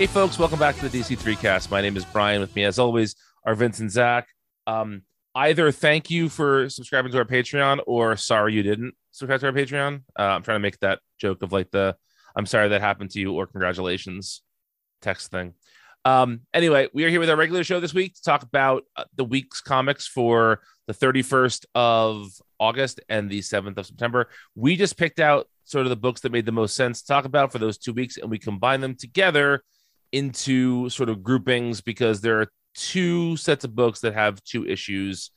Hey, folks, welcome back to the DC3cast. My name is Brian. With me, as always, are Vince and Zach. Um, either thank you for subscribing to our Patreon or sorry you didn't subscribe to our Patreon. Uh, I'm trying to make that joke of like the I'm sorry that happened to you or congratulations text thing. Um, anyway, we are here with our regular show this week to talk about uh, the week's comics for the 31st of August and the 7th of September. We just picked out sort of the books that made the most sense to talk about for those two weeks, and we combine them together into sort of groupings because there are two sets of books that have two issues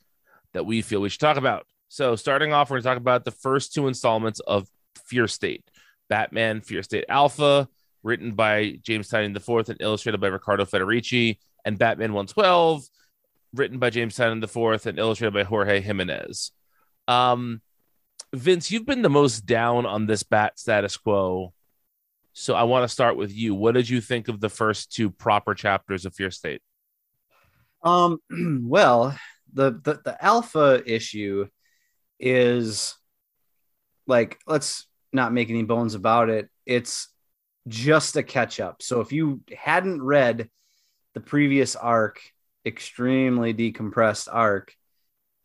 that we feel we should talk about. So, starting off, we're going to talk about the first two installments of Fear State Batman Fear State Alpha written by James Tynion IV and illustrated by Riccardo Federici, and Batman 112, written by James Tynion IV and illustrated by Jorge Jimenez. Um, Vince, you've been the most down on this bat status quo. So I want to start with you. What did you think of the first two proper chapters of Fear State? Um, well, the, the the alpha issue is like let's not make any bones about it. It's just a catch up. So if you hadn't read the previous arc, extremely decompressed arc,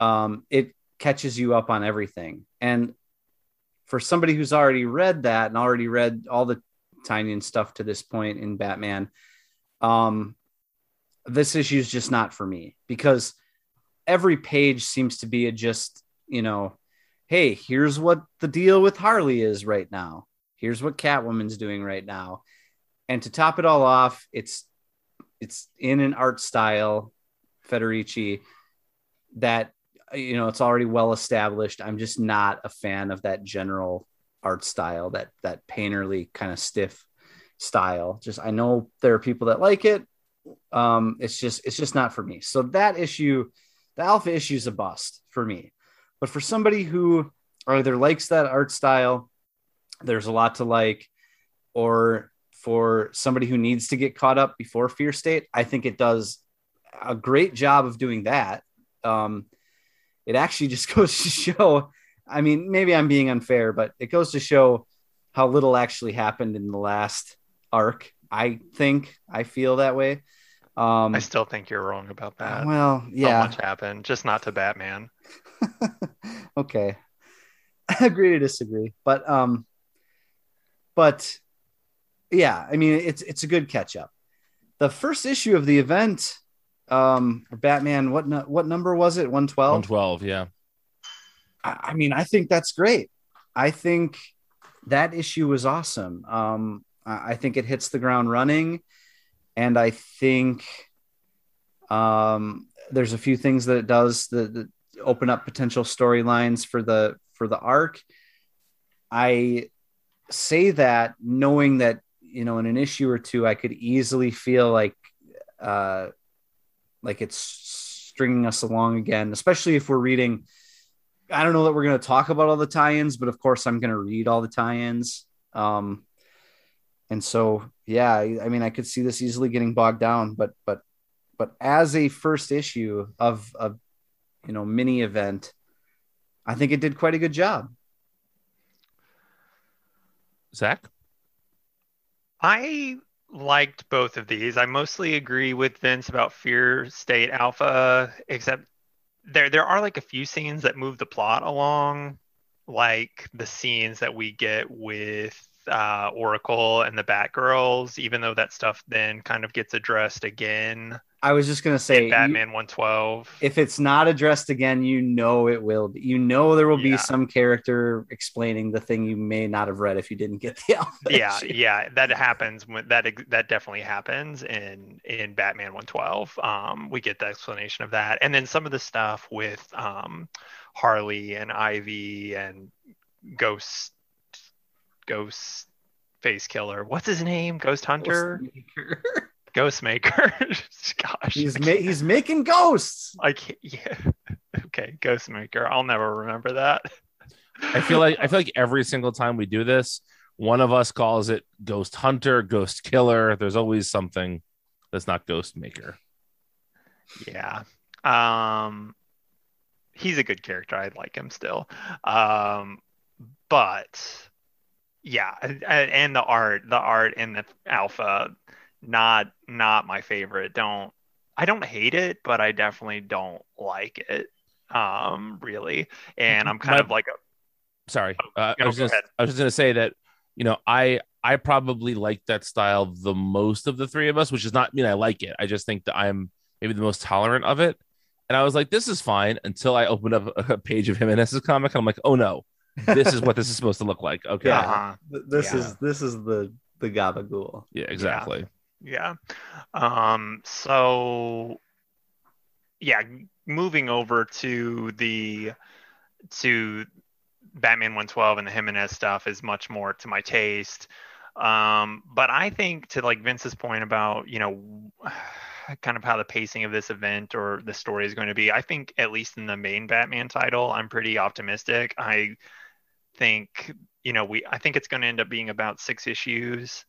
um, it catches you up on everything. And for somebody who's already read that and already read all the Tynion stuff to this point in Batman, um, this issue is just not for me because every page seems to be a just, you know, hey, here's what the deal with Harley is right now here's what Catwoman's doing right now. And to top it all off, it's it's in an art style, Federici, that you know it's already well established. I'm just not a fan of that general art style, that that painterly kind of stiff style. Just I know there are people that like it. Um, it's just it's just not for me. So that issue, the alpha issue is a bust for me. But for somebody who either likes that art style there's a lot to like or for somebody who needs to get caught up before fear state i think it does a great job of doing that um, it actually just goes to show i mean maybe i'm being unfair but it goes to show how little actually happened in the last arc i think i feel that way um, I still think you're wrong about that. well yeah Not much happened, just not to Batman. okay i agree to disagree but um but yeah, I mean it's it's a good catch up. The first issue of the event, um, Batman, what nu- what number was it? One twelve. 112, yeah. I, mean, I think that's great. I think that issue was awesome. Um, I, I think it hits the ground running, and I think um, there's a few things that it does that, that open up potential storylines for the for the arc. I say that knowing that you know in an issue or two I could easily feel like uh like it's stringing us along again, especially if we're reading. I don't know that we're going to talk about all the tie-ins, but of course I'm going to read all the tie-ins. Um, and so yeah, I, I mean I could see this easily getting bogged down, but but but as a first issue of a you know mini event, I think it did quite a good job. Zach? I liked both of these. I mostly agree with Vince about Fear State Alpha, except there there are like a few scenes that move the plot along, like the scenes that we get with uh, Oracle and the Batgirls, even though that stuff then kind of gets addressed again I was just gonna say Batman 112. if it's not addressed again, you know it will be. You know there will be some character explaining the thing you may not have read if you didn't get the alpha. yeah issue. yeah that happens when that that definitely happens in in batman 112 um we get the explanation of that and then some of the stuff with um harley and ivy and ghost ghost face killer what's his name ghost hunter Ghostmaker. ghost maker gosh he's ma- he's making ghosts. i can't yeah okay ghost maker i'll never remember that I feel like I feel like every single time we do this, one of us calls it Ghost Hunter, Ghost Killer. There's always something that's not Ghost Maker. Yeah. Um he's a good character. I like him still. Um, but yeah, and the art, the art in the alpha, not not my favorite. Don't I don't hate it, but I definitely don't like it. Um, really, and I'm kind My- of like, a, Sorry, Oh, uh, I was go just ahead. I was just gonna say that you know I I probably like that style the most of the three of us, which does not mean I like it. I just think that I'm maybe the most tolerant of it. And I was like, this is fine until I opened up a, a page of Jimenez's comic. And I'm like, oh no, this is what this is supposed to look like. Okay. Yeah. uh-huh. This Yeah. is this is the the gabagool. Yeah, exactly. Yeah. Um, so yeah, moving over to the to Batman 112 and the Jimenez stuff is much more to my taste. Um, but I think to like Vince's point about, you know, kind of how the pacing of this event or the story is going to be, I think at least in the main Batman title, I'm pretty optimistic. I think, you know, we I think it's going to end up being about six issues.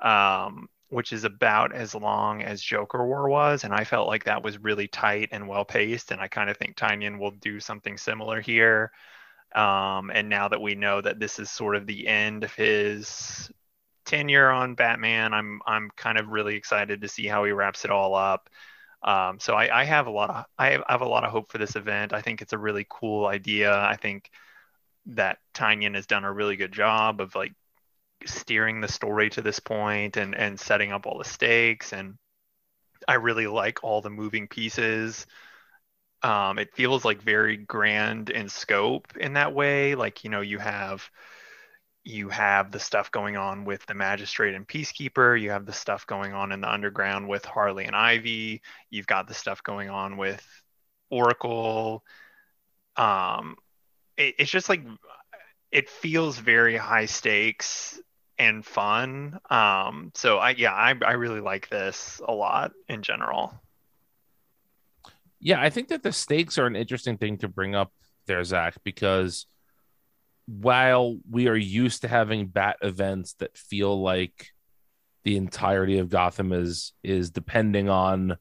Um, which is about as long as Joker War was, and I felt like that was really tight and well paced, and I kind of think Tynion will do something similar here. Um, and now that we know that this is sort of the end of his tenure on Batman, I'm I'm kind of really excited to see how he wraps it all up. Um, so I, I have a lot of I have, I have a lot of hope for this event. I think it's a really cool idea. I think that Tynion has done a really good job of like steering the story to this point and and setting up all the stakes and I really like all the moving pieces. Um, it feels like very grand in scope in that way. Like, you know, you have you have the stuff going on with the magistrate and peacekeeper, you have the stuff going on in the underground with Harley and Ivy, you've got the stuff going on with Oracle. Um, it, it's just like it feels very high stakes and fun. Um, so I yeah, I I really like this a lot in general. Yeah, I think that the stakes are an interesting thing to bring up there, Zach, because while we are used to having bat events that feel like the entirety of Gotham is is depending on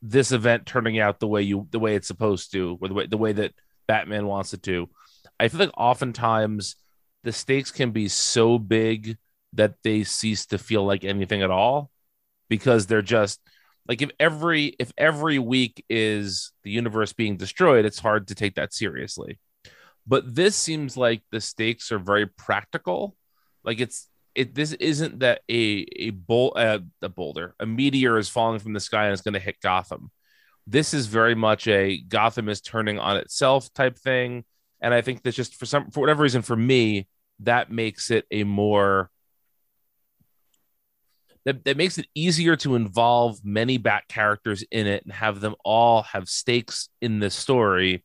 this event turning out the way you the way it's supposed to, or the way the way that Batman wants it to. I feel like oftentimes the stakes can be so big that they cease to feel like anything at all because they're just like if every if every week is the universe being destroyed it's hard to take that seriously. But this seems like the stakes are very practical. Like it's it this isn't that a a bol uh, a boulder a meteor is falling from the sky and it's going to hit gotham. This is very much a gotham is turning on itself type thing and i think that's just for some for whatever reason for me that makes it a more that, that makes it easier to involve many bat characters in it and have them all have stakes in the story.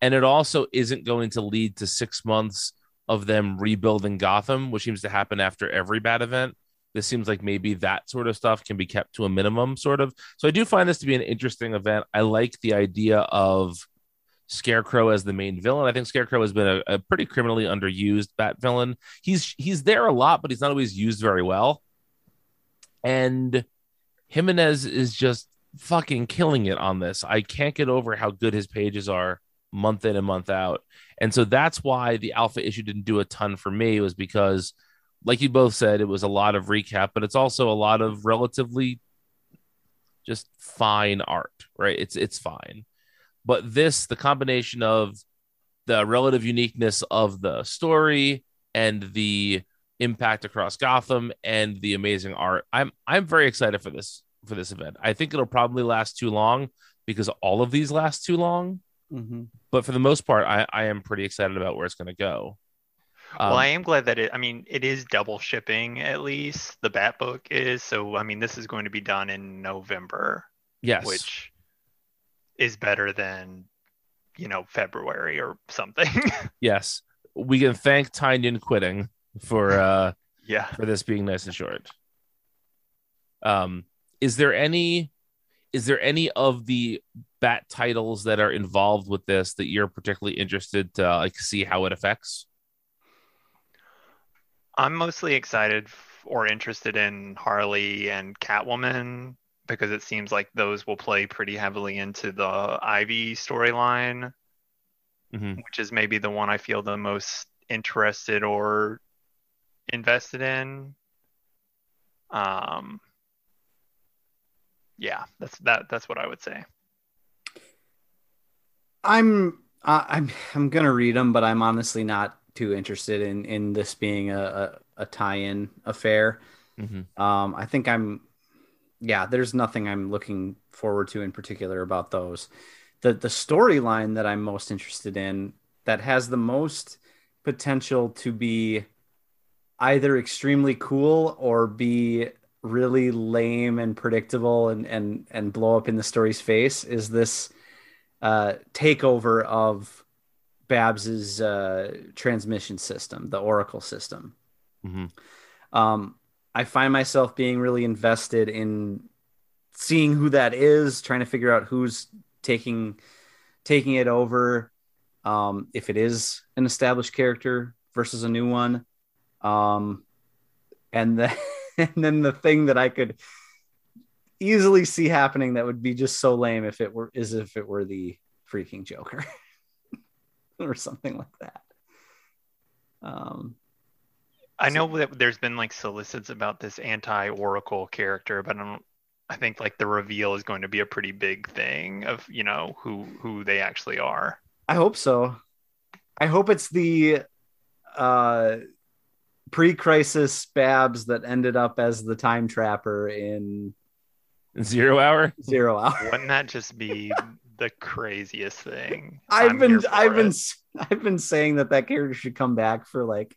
And it also isn't going to lead to six months of them rebuilding gotham which seems to happen after every bat event. This seems like maybe that sort of stuff can be kept to a minimum sort of. So i do find this to be an interesting event. I like the idea of scarecrow as the main villain i think scarecrow has been a, a pretty criminally underused bat villain he's he's there a lot but he's not always used very well and Jimenez is just fucking killing it on this. I can't get over how good his pages are month in and month out. And so that's why the alpha issue didn't do a ton for me was because like you both said it was a lot of recap, but it's also a lot of relatively just fine art, right? It's it's fine. But this the combination of the relative uniqueness of the story and the impact across Gotham and the amazing art. I'm I'm very excited for this for this event. I think it'll probably last too long because all of these last too long. Mm-hmm. But for the most part, I, I am pretty excited about where it's going to go. well, Um, I am glad that it. I mean, it is double shipping at least. The Bat book is so. I mean, this is going to be done in November, yes, which is better than you know February or something. yes, we can thank Tynion quitting for uh yeah. for this being nice and short. Um, is there any is there any of the bat titles that are involved with this that you're particularly interested to like see how it affects? I'm mostly excited or interested in Harley and Catwoman because it seems like those will play pretty heavily into the Ivy storyline. Mhm. which is maybe the one I feel the most interested or invested in. Um, yeah, that's that. That's what I would say. I'm uh, I'm I'm gonna read them, but I'm honestly not too interested in in this being a a, a tie-in affair. Mhm. Um, I think I'm, yeah. There's nothing I'm looking forward to in particular about those. The the storyline that I'm most interested in that has the most potential to be either extremely cool or be really lame and predictable and and and blow up in the story's face is this uh, takeover of Babs's uh, transmission system, the Oracle system. Mhm. Um, I find myself being really invested in seeing who that is, trying to figure out who's taking taking it over. Um, if it is an established character versus a new one, um, and then and then the thing that I could easily see happening that would be just so lame if it were is if it were the freaking Joker or something like that. Um, I know that there's been like solicits about this anti-Oracle character, but I don't. I think like the reveal is going to be a pretty big thing of you know who who they actually are. I hope so. I hope it's the uh, pre-crisis Babs that ended up as the time trapper in Zero hour. Zero Hour. Wouldn't that just be the craziest thing? I've I'm been I've been it. s- I've been saying that that character should come back for like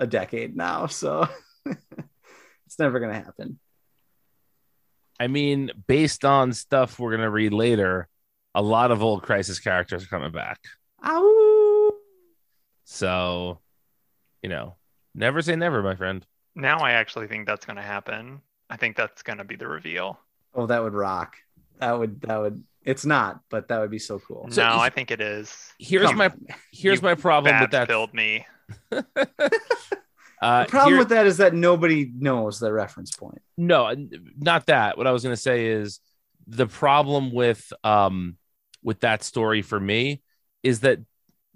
a decade now, so it's never gonna happen. I mean, based on stuff we're gonna read later, a lot of old Crisis characters are coming back. Ow! So, you know, never say never, my friend. Now I actually think that's going to happen. I think that's going to be the reveal. Oh, that would rock. That would that would. It's not, but that would be so cool. So no, if- I think it is. Here's Come my on. here's You my problem with that. filled me. Uh, The problem here- with that is that nobody knows the reference point. no, not that. What I was gonna say is the problem with um with that story for me is that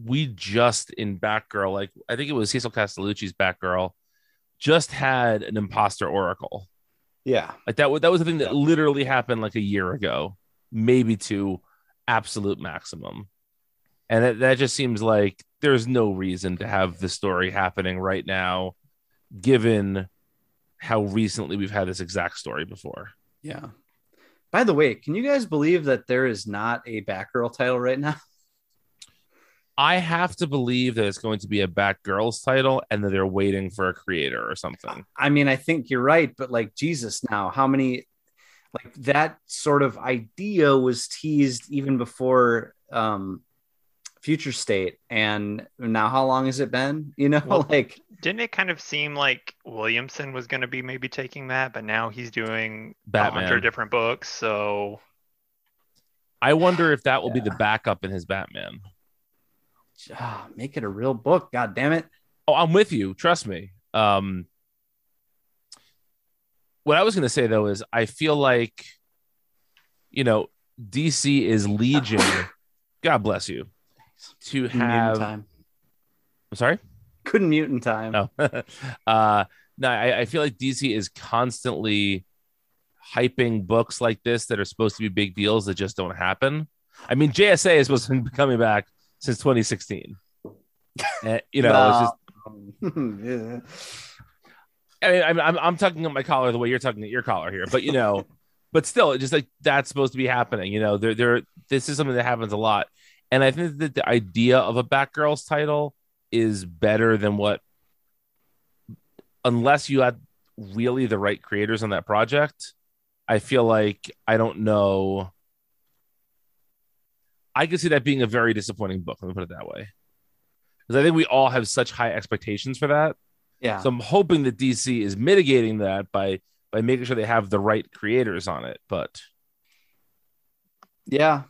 we just in Batgirl, like I think it was Cecil Castellucci's Batgirl, just had an imposter oracle. Yeah. Like that, wa- that was the thing that literally happened like a year ago, maybe two, absolute maximum. And that, that just seems like there's no reason to have the story happening right now, given how recently we've had this exact story before. Yeah. By the way, can you guys believe that there is not a Batgirl title right now? I have to believe that it's going to be a Batgirls title and that they're waiting for a creator or something. I mean, I think you're right, but like Jesus, now how many like that sort of idea was teased even before um future state and now how long has it been you know Well, like Didn't it kind of seem like Williamson was going to be maybe taking that, but now he's doing a Batman. hundred different books. So I wonder if that will be the backup in his Batman. ah, make it a real book god damn it Oh, I'm with you. Trust me. Um, what I was going to say though is I feel like, you know, DC is legion. God bless you. To Couldn't mute in have, time I'm sorry. couldn't mute in time No, uh, no. I, I feel like DC is constantly hyping books like this that are supposed to be big deals that just don't happen. I mean, JSA is supposed to be coming back since 2016. And, you know, it's just yeah. I mean, I'm, I'm I'm tugging at my collar the way you're tugging at your collar here, but you know, but still, it's just like that's supposed to be happening. You know, there there this is something that happens a lot, and I think that the idea of a Batgirls title is better than what, unless you had really the right creators on that project. I feel like I don't know. I could see that being a very disappointing book. Let me put it that way, because I think we all have such high expectations for that. Yeah. So I'm hoping that DC is mitigating that by by making sure they have the right creators on it. But yeah.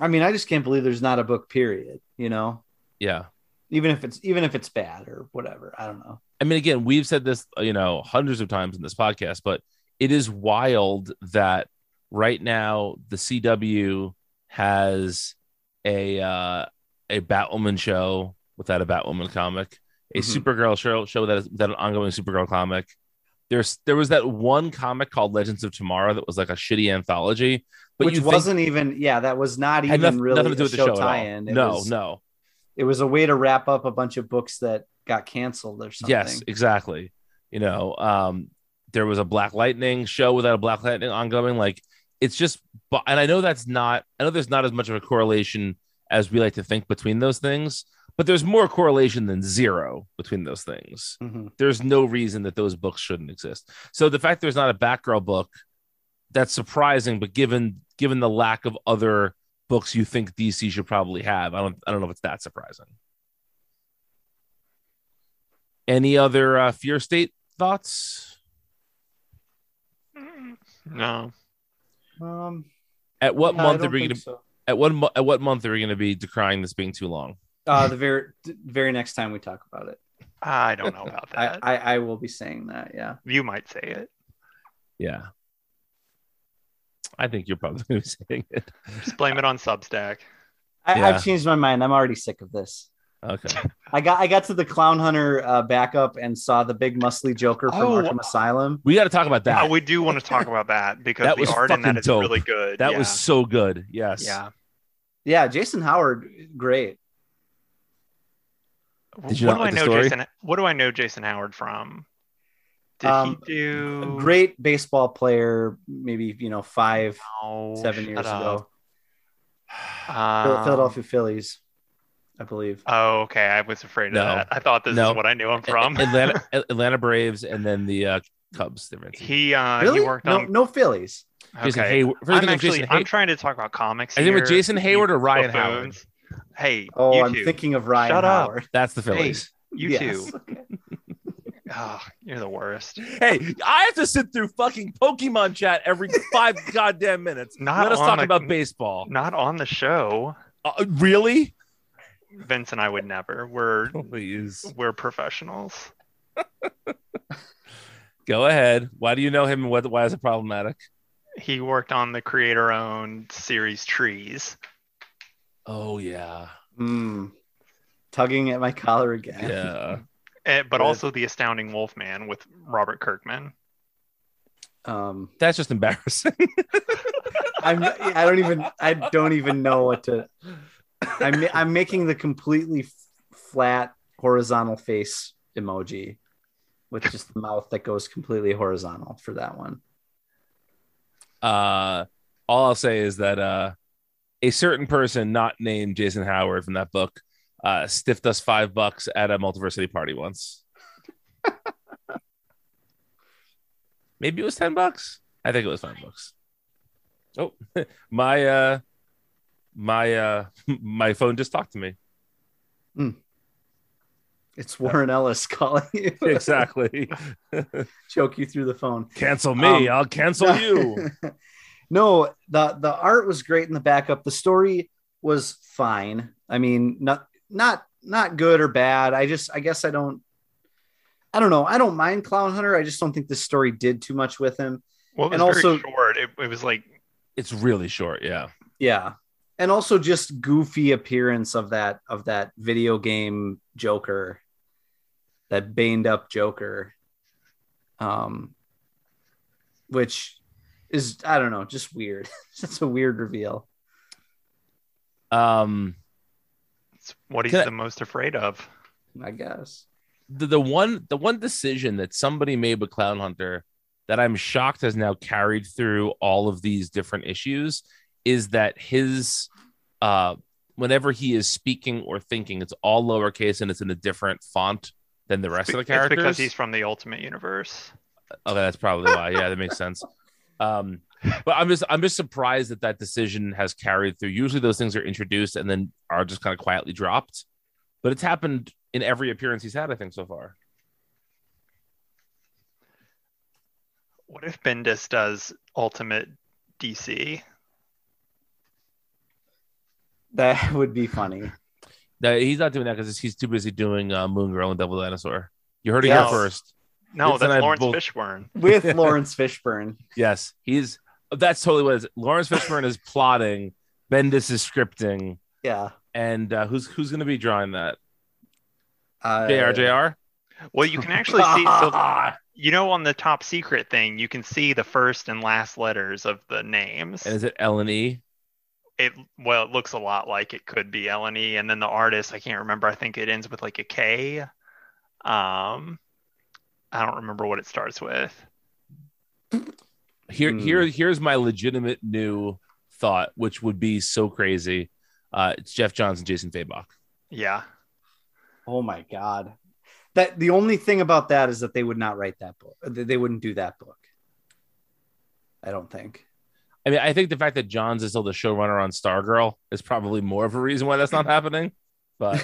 I mean i just can't believe there's not a book period you know? Yeah, even if it's even if it's bad or whatever i don't know. I mean, again, we've said this, you know, hundreds of times in this podcast, but it is wild that right now the CW has a uh, a Batwoman show without a Batwoman comic, a Mhm. Supergirl show show that is without an ongoing Supergirl comic. There's there was that one comic called Legends of Tomorrow that was like a shitty anthology, but Which wasn't even, yeah, that was not even noth- really nothing to do with the show show at all. tie-in. It No, was, no. It was a way to wrap up a bunch of books that got canceled or something. Yes, exactly. You know, um, there was a Black Lightning show without a Black Lightning ongoing. Like it's just, and I know that's not. I know there's not as much of a correlation as we like to think between those things, but there's more correlation than zero between those things. Mhm. There's no reason that those books shouldn't exist. So the fact there's not a Batgirl book, that's surprising. But given given the lack of other books you think DC should probably have, I don't I don't know if it's that surprising. Any other uh, Fear State thoughts? No. Um, At what yeah, month are we going to so. at what at what month are we going to be decrying this being too long? Uh, the very very next time we talk about it, I don't know about that. I I will be saying that. Yeah. you might say it. Yeah, I think you're probably going to be saying it. Just blame it on Substack. I, Yeah. I've changed my mind. I'm already sick of this. Okay. I got I got to the Clown Hunter uh, backup and saw the big muscly Joker from Oh. Arkham Asylum. We got to talk about that. Yeah, we do want to talk about that because That the was art in that fucking dope. really good. that yeah. was so good. Yes. yeah. Yeah, Jason Howard, great. Did you what not do like I know story? Jason? What do I know Jason Howard from? Did Um, he do Great baseball player, maybe you know five, seven years up. ago. Um, Philadelphia Phillies, I believe. Oh, okay. I was afraid of No. that. I thought this No. is what I knew him from. Atlanta Atlanta Braves and then the uh, Cubs. Difference. he uh, really? he worked no, on. no Phillies. Jason okay. Heyward. If I'm actually Jason I'm trying to talk about comics. I think with Jason you Heyward or Ryan buffoons. Hey, Oh, you I'm two. thinking of Ryan Shut up. Howard. That's the Phillies. You Yes. two. Oh, you're the worst. Hey, I have to sit through fucking Pokemon chat every five goddamn minutes. Not Let us talk a- about baseball. Not on the show. Uh, really? Vince and I would never. We're Please we're professionals. go ahead. Why do you know him and what, why is it problematic? He worked on the creator-owned series Trees. Oh yeah, Mm. Tugging at my collar again. yeah. eh, but Good. also the Astounding Wolfman with Robert Kirkman. Um, That's just embarrassing. I'm. I don't even. I don't even know what to. I'm. I'm making the completely f- flat horizontal face emoji, with just the mouth that goes completely horizontal for that one. uh, all I'll say is that uh, a certain person not named Jason Howard from that book uh, stiffed us five bucks at a multiversity party once. Maybe it was ten bucks. I think it was five bucks. Oh, my uh, my uh, my phone just talked to me. It's Warren Ellis calling you. Exactly. Choke you through the phone. cancel me. Um, I'll cancel you. No, the the art was great in the backup. The story was fine. I mean, not not not good or bad. I just I guess I don't I don't know. I don't mind Clown Hunter. I just don't think this story did too much with him. Well, it was And very also- short. It, it was like It's really short. Yeah. Yeah. And also just goofy appearance of that of that video game Joker. That baned up Joker. Um which is I don't know, just weird. It's a weird reveal. Um. it's what he's I- the most afraid of. I guess. the, the one the one decision that somebody made with Clown Hunter that I'm shocked has now carried through all of these different issues is that his uh whenever he is speaking or thinking, it's all lowercase and it's in a different font than the rest of the characters. because he's from the Ultimate Universe. Okay, that's probably why. Yeah, that makes sense. Um, but I'm just I'm just surprised that that decision has carried through. Usually those things are introduced and then are just kind of quietly dropped, but it's happened in every appearance he's had, I think, so far. What if Bendis does Ultimate DC? That would be funny. That he's not doing that because he's too busy doing uh, Moon Girl and Devil Dinosaur. You heard it Yes. here first. No, Vince and I that's Laurence both- Fishburne. With Laurence Fishburne. Yes, he's that's totally what it is. Laurence Fishburne is plotting. Bendis is scripting. Yeah. And uh, who's who's going to be drawing that? Uh, Jr. Jr. Well, you can actually see. So you know, on the top secret thing, you can see the first and last letters of the names. And is it L and E? It well, it looks a lot like it could be L and E, and then the artist, I can't remember. I think it ends with like a K. Um, I don't remember what it starts with. Here, Hmm. here, here's my legitimate new thought, which would be so crazy. Uh, it's Geoff Johns and Jason Fabok. Yeah, Oh my god. That the only thing about that is that they would not write that book. They they wouldn't do that book. I don't think. I mean, I think the fact that Johns is still the showrunner on Stargirl is probably more of a reason why that's not happening. But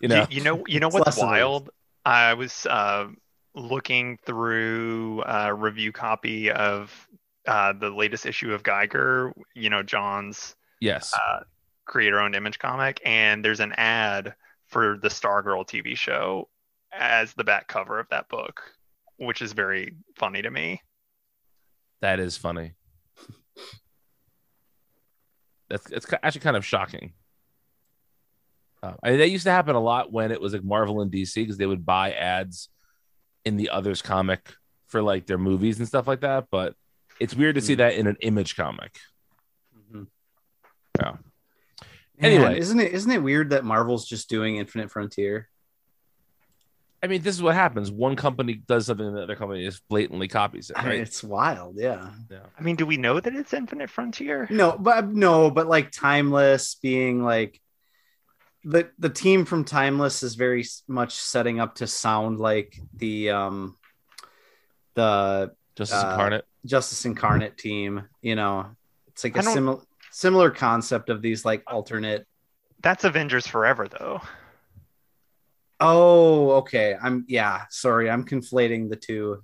you know, you, you know, you know what's less of a wild? I was uh, looking through a review copy of uh, the latest issue of Geiger. You know, John's yes, uh, creator-owned image comic, and there's an ad for the Stargirl TV show as the back cover of that book, which is very funny to me. that is funny. That's it's actually kind of shocking. Uh, I mean, that used to happen a lot when it was like Marvel and DC because they would buy ads in the others comic for like their movies and stuff like that. But it's weird to see Mhm. that in an image comic. Mhm. Yeah. Man, Anyway. isn't it isn't it weird that Marvel's just doing Infinite Frontier? I mean, this is what happens. One company does something, and the other company just blatantly copies it, I mean, it's wild, yeah. yeah. I mean, do we know that it's Infinite Frontier? No, but no, but like Timeless being like the the team from Timeless is very much setting up to sound like the um the Justice uh, Incarnate. Justice Incarnate team. You know, it's like I a don't- similar similar concept of these like alternate. That's Avengers Forever, though. Oh, okay. I'm yeah. Sorry, I'm conflating the two.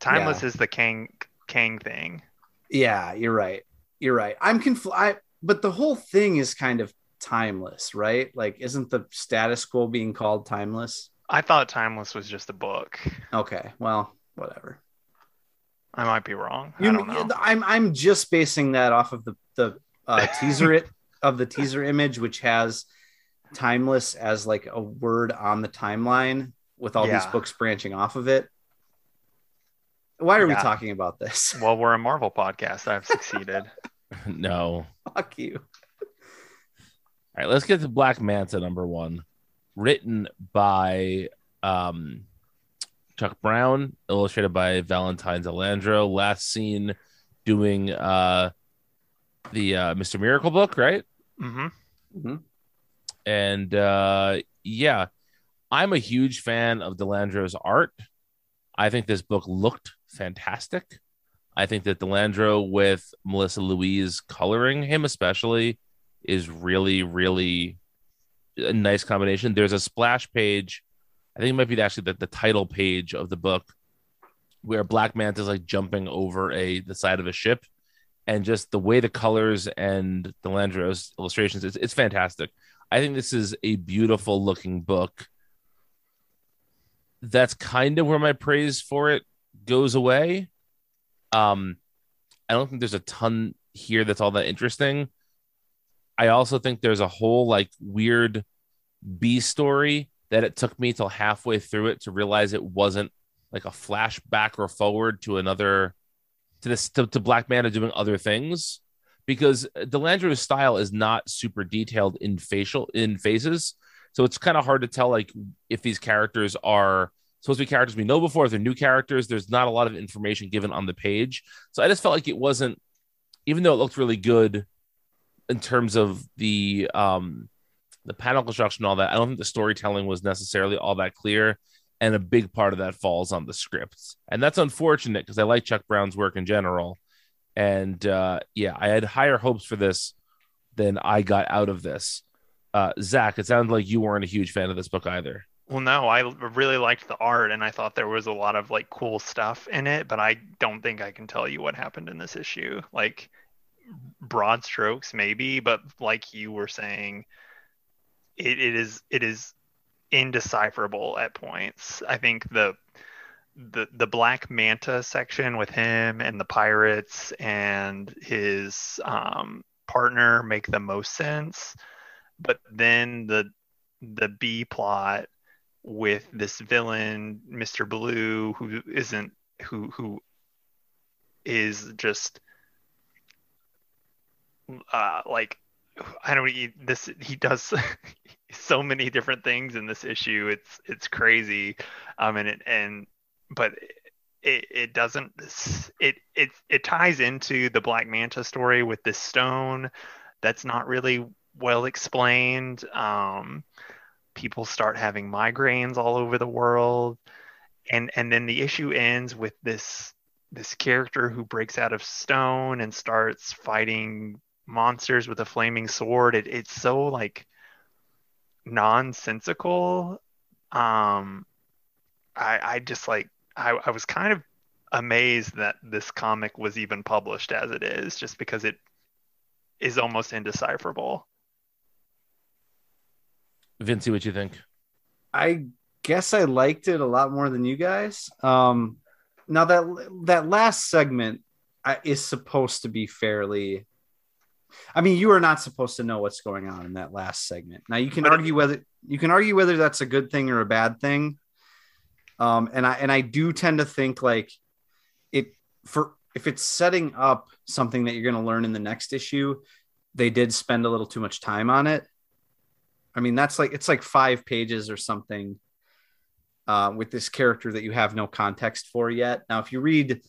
Timeless Yeah. is the Kang Kang thing. Yeah, you're right. You're right. I'm confl. I but the whole thing is kind of timeless, right? Like, isn't the status quo being called timeless? I thought Timeless was just a book. Okay, well, whatever. I might be wrong. I don't know. I'm I'm just basing that off of the the uh, teaser it of the teaser image, which has timeless as like a word on the timeline with all these books branching off of it. Why are we talking about this? Well, we're a Marvel podcast. I've succeeded. No. Fuck you. All right, let's get to Black Manta number one, written by um, Chuck Brown, illustrated by Valentine De Landro. Last seen doing uh, the uh, Mr. Miracle book, right? hmm And uh, yeah, I'm a huge fan of De Landro's art. I think this book looked fantastic. I think that Delandro with Marissa Louise coloring him, especially, is really, really a nice combination. There's a splash page. I think it might be actually the, the title page of the book where Black Manta is like jumping over a the side of a ship. And just the way the colors and De Landro's illustrations, it's, it's fantastic. I think this is a beautiful looking book. That's kind of where my praise for it goes away. Um, I don't think there's a ton here that's all that interesting. I also think there's a whole like weird B story that it took me till halfway through it to realize it wasn't like a flashback or forward to another to this to, to Black Manta doing other things because De Landro's style is not super detailed in facial in faces. So it's kind of hard to tell like if these characters are supposed to be characters we know before, if they're new characters. There's not a lot of information given on the page. So I just felt like it wasn't, even though it looked really good in terms of the um the panel construction and all that, I don't think the storytelling was necessarily all that clear. And a big part of that falls on the scripts. And that's unfortunate because I like Chuck Brown's work in general. And uh, yeah, I had higher hopes for this than I got out of this. Uh, Zach, it sounds like you weren't a huge fan of this book either. Well, no, I really liked the art and I thought there was a lot of like cool stuff in it, but I don't think I can tell you what happened in this issue. Like broad strokes, maybe, but like you were saying, it, it is it is indecipherable at points. I think the the the Black Manta section with him and the pirates and his um, partner make the most sense, but then the the B plot with this villain, Mr. Blue, who isn't who who is just uh like I don't he, this he does so many different things in this issue. It's it's crazy. Um and it and but it, it doesn't it it it ties into the Black Manta story with this stone that's not really well explained. Um people start having migraines all over the world and and then the issue ends with this this character who breaks out of stone and starts fighting monsters with a flaming sword it, it's so like nonsensical um i i just like I, I was kind of amazed that this comic was even published as it is just because it is almost indecipherable Vincey, what do you think? I guess I liked it a lot more than you guys. Um, now that that last segment is supposed to be fairly. I mean, you are not supposed to know what's going on in that last segment. Now you can But argue whether you can argue whether that's a good thing or a bad thing. Um, and I and I do tend to think like it for if it's setting up something that you're going to learn in the next issue, they did spend a little too much time on it. I mean, that's like it's like five pages or something uh, with this character that you have no context for yet. Now, if you read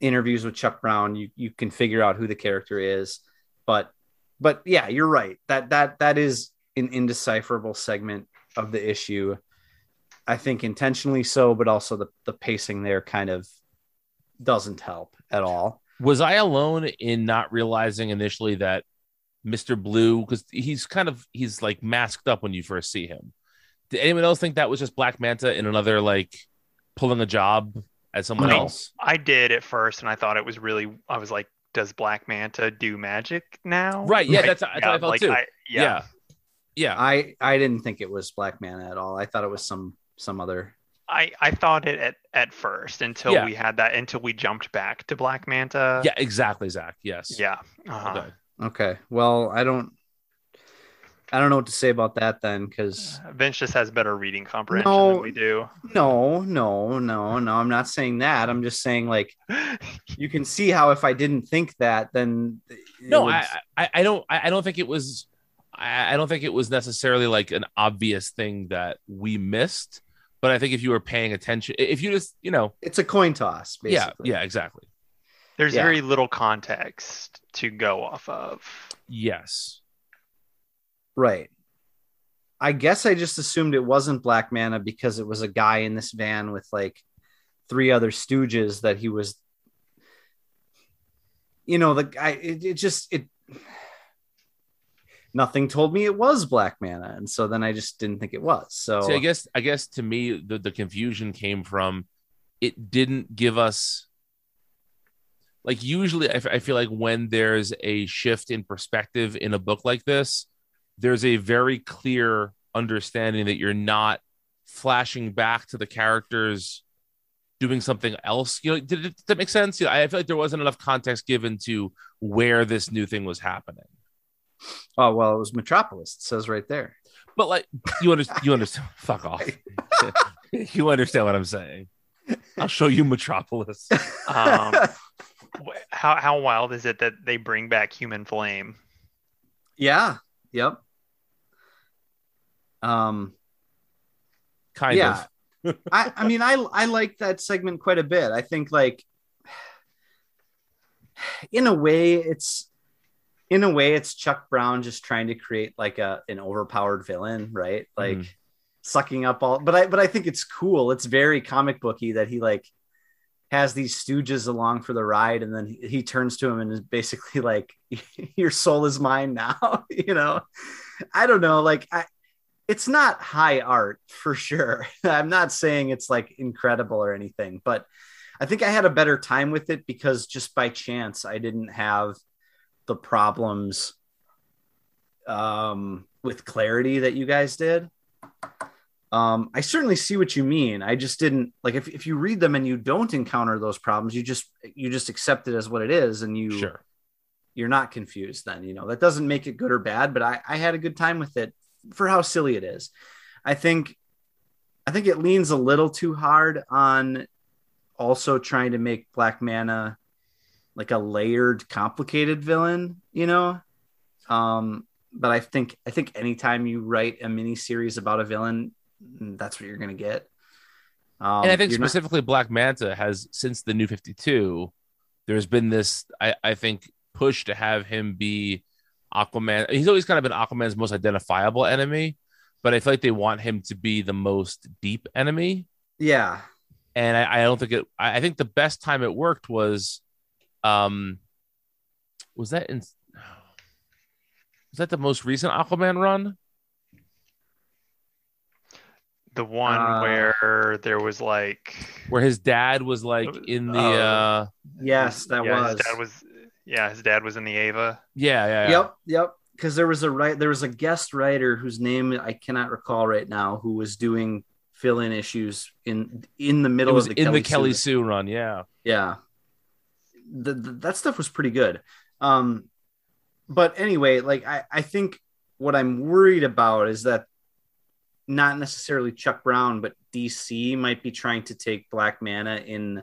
interviews with Chuck Brown, you you can figure out who the character is. But but yeah, you're right. That that that is an indecipherable segment of the issue. I think intentionally so, but also the the pacing there kind of doesn't help at all. Was I alone in not realizing initially that Mr. Blue, because he's kind of he's like masked up when you first see him. Did anyone else think that was just Black Manta in another like pulling a job as someone No. else? I did at first, and I thought it was really. I was like, "Does Black Manta do magic now?" Right, yeah, Like, that's- that's what I felt like, too. I, yeah. yeah. Yeah. I I didn't think it was Black Manta at all. I thought it was some some other. I, I thought it at, at first until Yeah. we had that until we jumped back to Black Manta. yeah, exactly, Zach. Yes. Yeah. Uh-huh. Okay. Okay, well, I don't. I don't know what to say about that then, because uh, Vince just has better reading comprehension No. than we do. no, no, no, no. I'm not saying that. I'm just saying like you can see how if I didn't think that, then No, would- I, I I don't I I don't think it was I I don't think it was necessarily like an obvious thing that we missed. But I think if you were paying attention, if you just, you know, it's a coin toss. Basically. yeah, yeah, exactly. There's Yeah. very little context to go off of. Yes. Right. I guess I just assumed it wasn't Black Manta because it was a guy in this van with like three other stooges that he was. You know, the guy. It, it just it. Nothing told me it was Black Manta, and so then I just didn't think it was. So I guess I guess to me the, the confusion came from it didn't give us like usually I, f- I feel like when there's a shift in perspective in a book like this, there's a very clear understanding that you're not flashing back to the characters doing something else. You know, did, did that make sense? You know, I feel like there wasn't enough context given to where this new thing was happening. oh well, it was Metropolis. It says right there. But like you understand, you understand. Fuck off. you understand what I'm saying. I'll show you Metropolis. Um, how how wild is it that they bring back Human Flame? Yeah. Yep. Um. Kind yeah. of. I, I mean, I I like that segment quite a bit. I think like in a way it's in a way it's Chuck Brown just trying to create like a an overpowered villain, right? Like Mhm. sucking up all but I but I think it's cool. It's very comic booky that he like has these stooges along for the ride and then he, he turns to him and is basically like your soul is mine now, you know. I don't know, like I it's not high art for sure. I'm not saying it's like incredible or anything, but I think I had a better time with it because just by chance I didn't have the problems um, with clarity that you guys did. Um, I certainly see what you mean. I just didn't like if, if you read them and you don't encounter those problems, you just you just accept it as what it is and you Sure. you're not confused then you know that doesn't make it good or bad but i i had a good time with it for how silly it is. I think i think it leans a little too hard on also trying to make black manta like a layered complicated villain you know? Um but i think i think anytime you write a mini series about a villain that's what you're going to get. Um, and I think you're not- specifically Black Manta has since the new 52, there's been this, I, I think, push to have him be Aquaman. He's always kind of been Aquaman's most identifiable enemy, but I feel like they want him to be the most deep enemy. yeah And I, I don't think it, I, I think the best time it worked was, um, was that in, was that the most recent Aquaman run? The one Uh, where there was like Where his dad was like in the, Oh. uh, yes that yeah, was his dad was yeah, his dad was in the Ava. yeah, yeah, yeah. Yep, yep. Because there was a right, there was a guest writer whose name I cannot recall right now, who was doing fill-in issues in in the It middle was of the in Kelly the Kelly Sue. Sue run. Yeah. Yeah, the, the, that stuff was pretty good. Um, but anyway, like I, I think what I'm worried about is that not necessarily Chuck Brown, but DC might be trying to take Black Manta in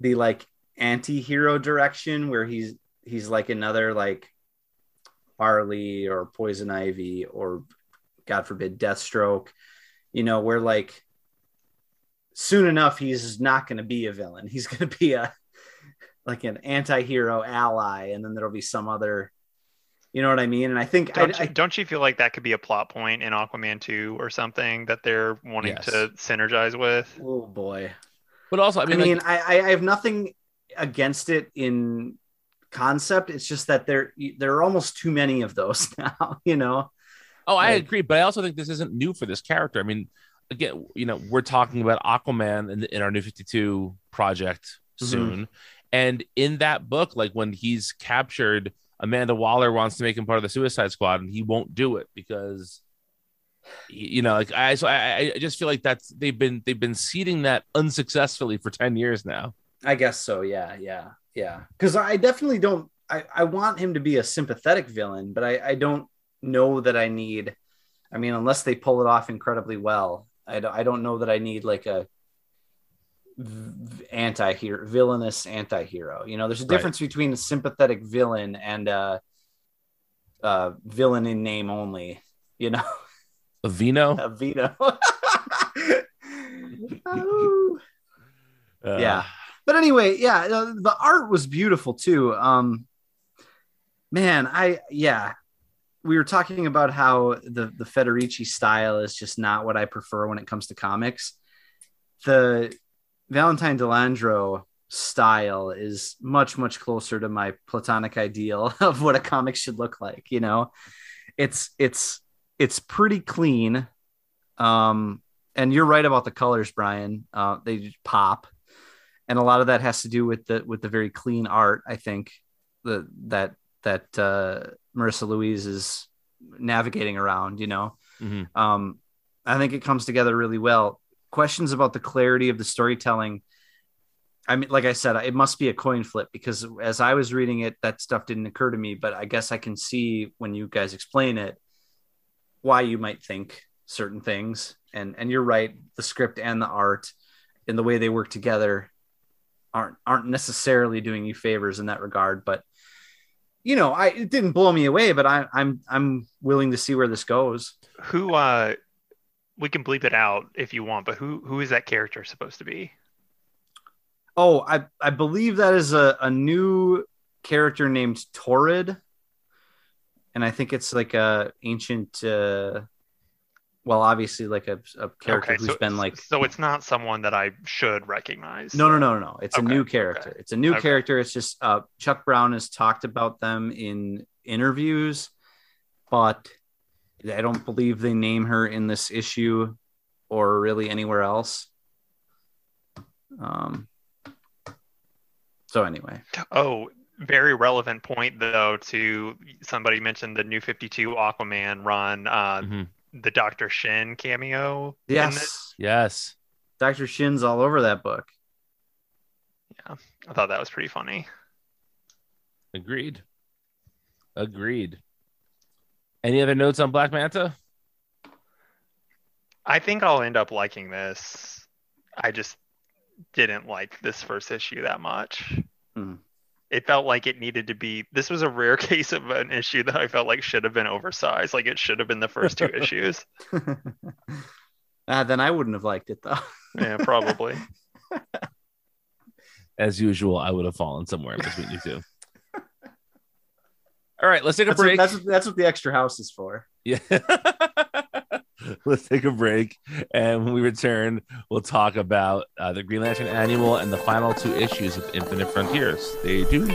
the like anti-hero direction where he's he's like another like Harley or Poison Ivy or God forbid Deathstroke, you know, where like soon enough he's not going to be a villain. He's going to be a like an anti-hero ally and then there'll be some other you know what I mean? And I think Don't you, don't you feel like that could be a plot point in Aquaman 2 or something that they're wanting Yes. to synergize with? Oh boy. But also, I I mean, mean, like, I, I have nothing against it in concept. It's just that there there are almost too many of those now. You know, oh, I like- agree. But I also think this isn't new for this character. I mean, again, you know, we're talking about Aquaman in, in our new 52 project Mhm. soon. And in that book, like when he's captured, Amanda Waller wants to make him part of the Suicide Squad, and he won't do it because, you know, like I, so I, I just feel like that's they've been they've been seeding that unsuccessfully for ten years now. I guess so. Yeah, yeah, yeah. Because I definitely don't. I I want him to be a sympathetic villain, but I I don't know that I need. I mean, unless they pull it off incredibly well, I don't. I don't know that I need like a anti-hero villainous anti-hero you know there's a Right. difference between a sympathetic villain and a, a villain in name only you know Avino, a vino Oh. Uh, yeah but anyway yeah the, the art was beautiful too. Um man i yeah. We were talking about how the the federici style is just not what i prefer when it comes to comics. The valentine De Landro style is much much closer to my platonic ideal of what a comic should look like you know? It's it's it's pretty clean. Um and you're right about the colors brian. Uh they pop and a lot of that has to do with the with the very clean art i think the that that uh marissa louise is navigating around you know? Mhm. um i think it comes together really well. Questions about the clarity of the storytelling i mean like i said it must be a coin flip because as i was reading it that stuff didn't occur to me but i guess i can see when you guys explain it why you might think certain things. And and you're right the script and the art and the way they work together aren't aren't necessarily doing you favors in that regard but you know i it didn't blow me away but i i'm i'm willing to see where this goes Who uh we can bleep it out if you want, but who who is that character supposed to be? oh i i believe that is a, a new character named torrid and i think it's like a ancient uh well obviously like a, a character okay, who's so, been like so it's not someone that I should recognize. No, no, no, no, no. It's Okay, a new okay. character. It's a new Okay. character. It's just uh, Chuck Brown has talked about them in interviews, but I don't believe they name her in this issue or really anywhere else. Um. So anyway, Oh, very relevant point though. To somebody mentioned the new Fifty Two Aquaman run, uh, Mhm. The Doctor Shin cameo. in this. yes, Yes. Doctor Shin's all over that book. Yeah, I thought that was pretty funny. Agreed. Agreed. Any other notes on Black Manta? I think I'll end up liking this. I just didn't like this first issue that much. Mhm. It felt like it needed to be. This was a rare case of an issue that I felt like should have been oversized. Like it should have been the first two issues. Ah, then I wouldn't have liked it though. Yeah, probably. As usual, I would have fallen somewhere in between you two. All right, let's take a That's what, break. that's, that's what the extra house is for. Yeah. Let's take a break. And when we return, we'll talk about uh, the Green Lantern Annual and the final two issues of Infinite Frontiers. Stay tuned.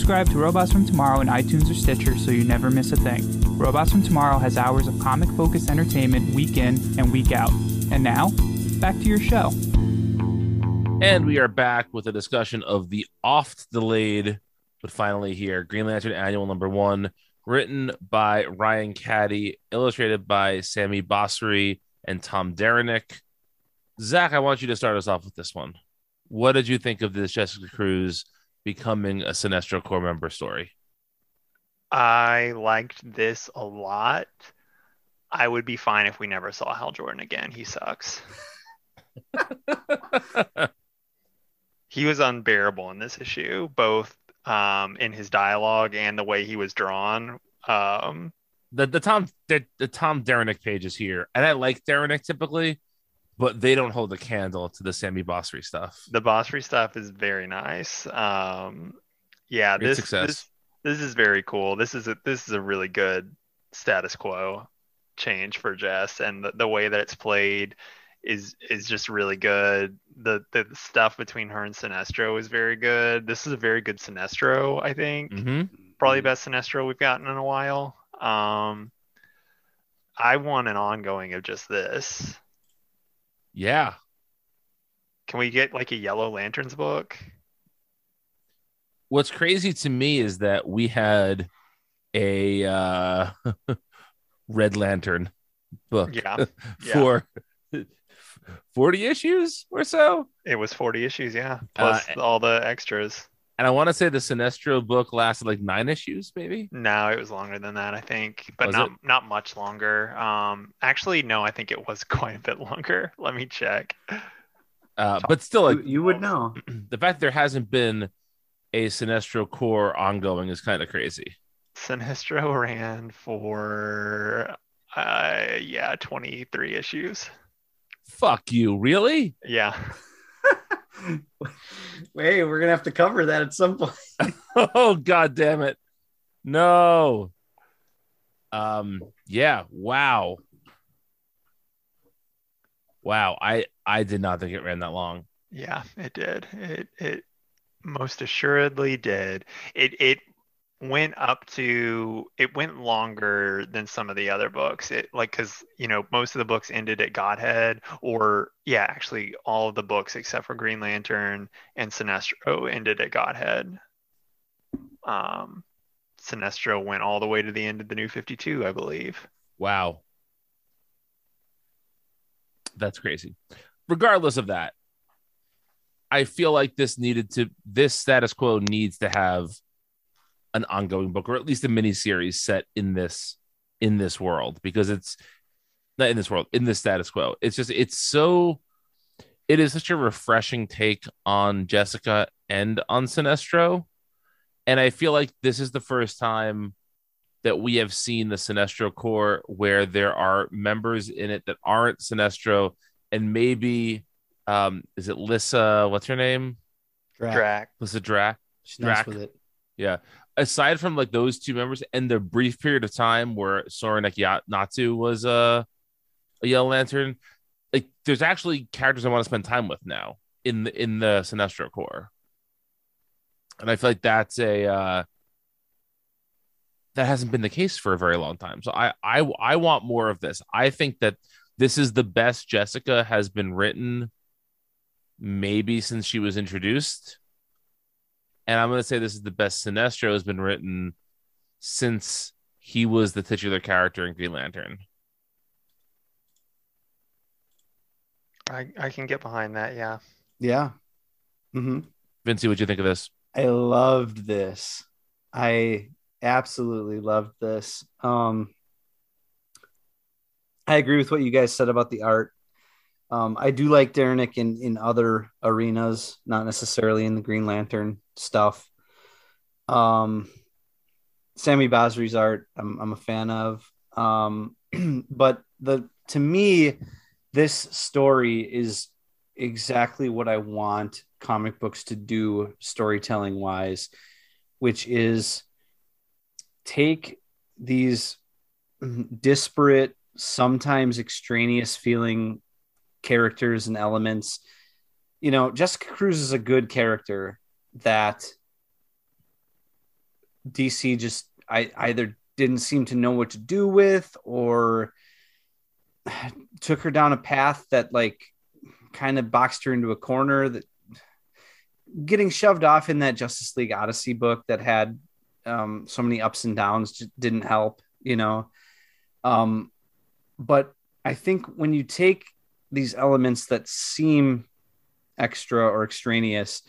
to Robots from Tomorrow in iTunes or Stitcher so you never miss a thing. Robots from Tomorrow has hours of comic focused entertainment week in and week out. And now, back to your show. And we are back with a discussion of the oft delayed, but finally here Green Lantern Annual number one, written by Ryan Cady, illustrated by Sami Basri and Tom Derenick. Zach, I want you to start us off with this one. What did you think of this Jessica Cruz becoming a Sinestro Corps member story? I liked this a lot. I would be fine if we never saw Hal Jordan again. He sucks. He was unbearable in this issue, both um, in his dialogue and the way he was drawn. Um, the the Tom the, the Tom Derenick pages here, and I like Derenick typically, but they don't hold a candle to the Sami Basri stuff. the Basri stuff is very nice. Um, yeah, Great this, success. this this is very cool. This is a this is a really good status quo change for Jess, and the, the way that it's played is is just really good. The the stuff between her and Sinestro is very good. This is a very good Sinestro, I think. hmm Probably best Sinestro we've gotten in a while. Um, I want an ongoing of just this. Yeah, Can we get like a Yellow Lanterns book? what's crazy to me is that we had a uh, Red Lantern book Yeah, yeah. for 40 issues or so. It was 40 issues, yeah. Plus Uh, all the extras. And I want to say the Sinestro book lasted like nine issues, maybe. No, it was longer than that, I think, but Was not it? not much longer. Um, actually, no, I think it was quite a bit longer. Let me check. Uh, but still, like you, you would know. the fact that there hasn't been a Sinestro Corps ongoing is kind of crazy. Sinestro ran for, uh, yeah, 23 issues. Fuck you, really? Yeah, Wait, we're gonna have to cover that at some point. oh god damn it no um yeah wow wow i i did not think it ran that long yeah, it did. It it most assuredly did. It it went up to it went longer than some of the other books. It like because you know most of the books ended at Godhead, or yeah, actually all of the books except for Green Lantern and Sinestro ended at Godhead. Um, Sinestro went all the way to the end of the New Fifty Two, I believe. wow that's crazy regardless of that i feel like this needed to this status quo needs to have an ongoing book or at least a mini series set in this in this world because it's not in this world in the status quo it's just it's so it is such a refreshing take on jessica and on sinestro and i feel like this is the first time that we have seen the sinestro corps where there are members in it that aren't sinestro and maybe um is it lyssa what's her name Drak. lyssa drak She's nice Drak. with it. yeah. Aside from like those two members and the brief period of time where Soranik Natu was uh, a Yellow Lantern, like there's actually characters I want to spend time with now in the in the Sinestro Corps. and I feel like that's a uh, that hasn't been the case for a very long time. So I I I want more of this. I think that this is the best Jessica has been written, maybe since she was introduced. And I'm going to say this is the best Sinestro has been written since he was the titular character in Green Lantern. I, I can get behind that. Yeah. Yeah. Mm-hmm. Vincey, what'd you think of this? I loved this. I absolutely loved this. Um, I agree with what you guys said about the art. Um, I do like Derenick in in other arenas, not necessarily in the Green Lantern stuff. Um, Sami Basri's art, I'm I'm a fan of. Um, but the to me, this story is exactly what I want comic books to do storytelling wise, which is take these disparate, sometimes extraneous feeling characters and elements. You know, Jessica Cruz is a good character that DC just I either didn't seem to know what to do with or took her down a path that like kind of boxed her into a corner that getting shoved off in that Justice League Odyssey book that had um, so many ups and downs didn't help, you know. Um, but I think when you take these elements that seem extra or extraneous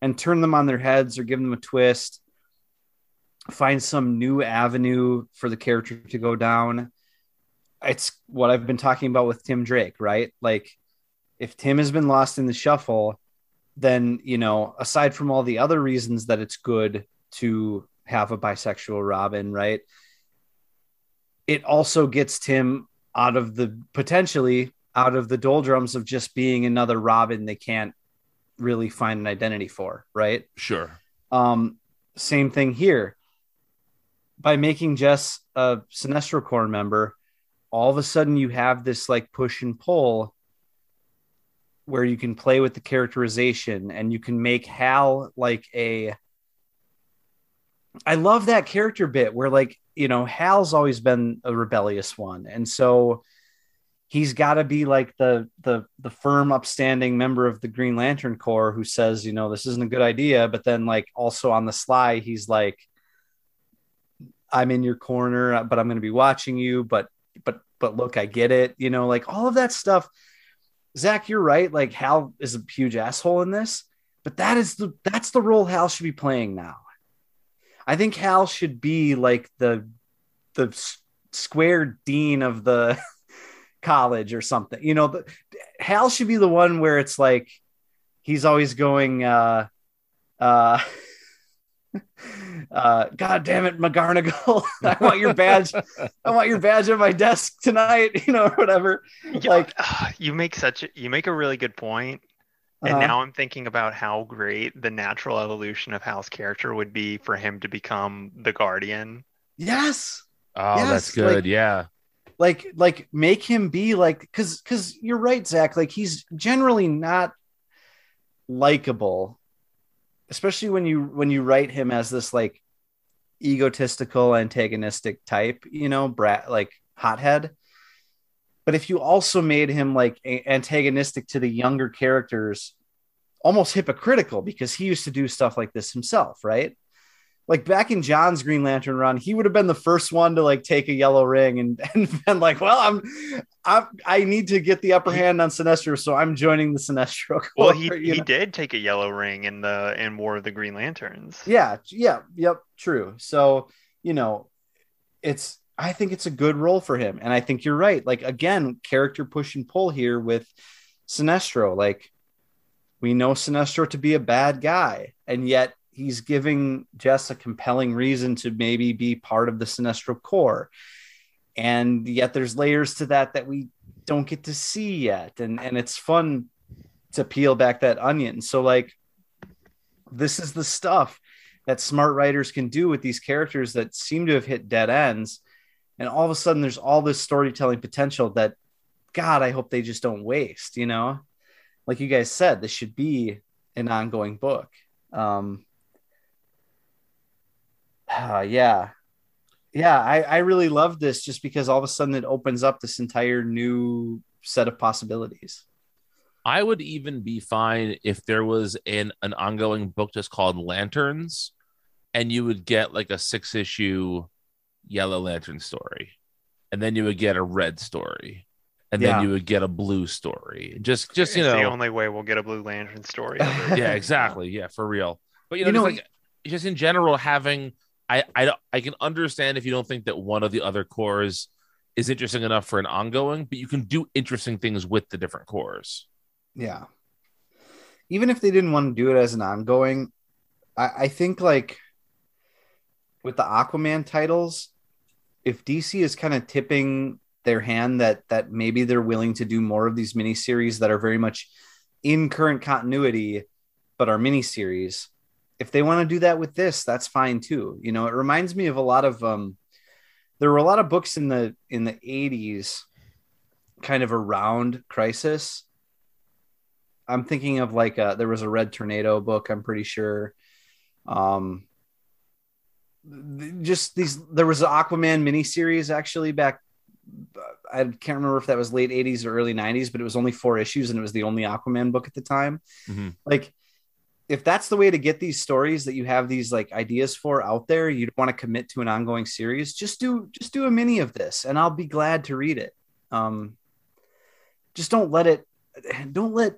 and turn them on their heads or give them a twist, find some new avenue for the character to go down. It's what I've been talking about with Tim Drake, right? Like, if Tim has been lost in the shuffle, then, you know, aside from all the other reasons that it's good to have a bisexual Robin, right? It also gets Tim out of the potentially out of the doldrums of just being another Robin they can't really find an identity for, right? Sure. Um, same thing here. By making Jess a Sinestro Corps member, all of a sudden you have this like push and pull where you can play with the characterization and you can make Hal like a I love that character bit where like, you know, Hal's always been a rebellious one. And so he's got to be like the the the firm upstanding member of the Green Lantern Corps who says, you know, this isn't a good idea, but then like also on the sly he's like I'm in your corner, but I'm going to be watching you, but but but look, I get it, you know, like all of that stuff. Zach, you're right. Like Hal is a huge asshole in this, but that is the that's the role Hal should be playing now. I think Hal should be like the the square dean of the college or something. You know, the, Hal should be the one where it's like he's always going uh uh uh god damn it mcgarnagle i want your badge i want your badge on my desk tonight you know or whatever Yeah, like you make such a, you make a really good point. And uh-huh. now I'm thinking about how great the natural evolution of Hal's character would be for him to become the guardian. yes Oh, Yes, that's good. like- yeah. Like like make him be like because because you're right zach like he's generally not likable especially when you when you write him as this like egotistical antagonistic type you know brat like hothead. But if you also made him like antagonistic to the younger characters almost hypocritical because he used to do stuff like this himself right like back in Johns' Green Lantern run, he would have been the first one to like take a yellow ring and, and been like, well, I'm, I'm I need to get the upper hand on Sinestro, so I'm joining the Sinestro. Well, he he know? did take a yellow ring in the in War of the Green Lanterns. yeah, yeah, yep, true. So you know, it's I think it's a good role for him, and I think you're right. Like again, character push and pull here with Sinestro. Like we know Sinestro to be a bad guy, and yet he's giving Jess a compelling reason to maybe be part of the Sinestro Corps. And yet there's layers to that that we don't get to see yet. And and it's fun to peel back that onion. So like this is the stuff that smart writers can do with these characters that seem to have hit dead ends. And all of a sudden there's all this storytelling potential that God, I hope they just don't waste, you know? Like you guys said, this should be an ongoing book. Um, Uh, yeah. Yeah, I, I really love this just because all of a sudden it opens up this entire new set of possibilities. I would even be fine if there was an an ongoing book just called Lanterns, and you would get like a six issue Yellow Lantern story, and then you would get a red story, and Yeah. then you would get a blue story. Just just you it's the only way we'll get a Blue Lantern story. yeah, exactly, yeah, for real. But you know, You know, just, like, just in general, having I I I can understand if you don't think that one of the other corps is interesting enough for an ongoing, but you can do interesting things with the different corps. Yeah. Even if they didn't want to do it as an ongoing, I, I think like with the Aquaman titles, if DC is kind of tipping their hand that that maybe they're willing to do more of these miniseries that are very much in current continuity, but are miniseries. If they want to do that with this, that's fine too. You know, it reminds me of a lot of um there were a lot of books in the in the 80s kind of around crisis I'm thinking of like uh there was a Red Tornado book. I'm pretty sure. Um, just these. There was an Aquaman miniseries actually back. I can't remember if that was late 80s or early 90s, but it was only four issues and it was the only Aquaman book at the time. Mhm. Like, if that's the way to get these stories that you have these like ideas for out there, you don't want to commit to an ongoing series. Just do just do a mini of this, and I'll be glad to read it. Um, just don't let it. Don't let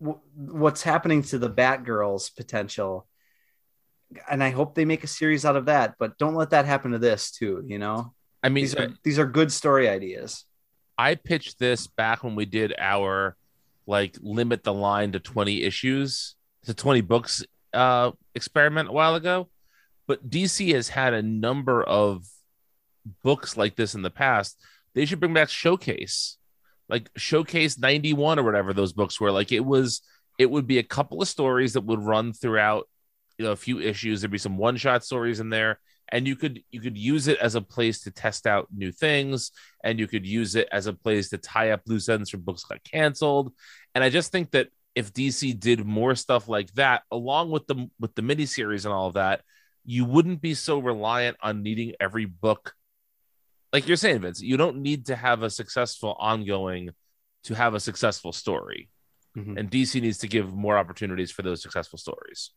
w- what's happening to the Batgirls potential. And I hope they make a series out of that, but don't let that happen to this too. You know, I mean, these are these are good story ideas. I pitched this back when we did our like limit the line to 20 issues to 20 books uh experiment a while ago. But DC has had a number of books like this in the past. They should bring back Showcase. Like Showcase 91 or whatever those books were. Like it was it would be a couple of stories that would run throughout you know a few issues. There'd be some one-shot stories in there and you could you could use it as a place to test out new things and you could use it as a place to tie up loose ends from books that got canceled. And I just think that if DC did more stuff like that, along with the with the miniseries and all of that, you wouldn't be so reliant on needing every book. Like you're saying, Vince, you don't need to have a successful ongoing to have a successful story. Mhm. And DC needs to give more opportunities for those successful stories.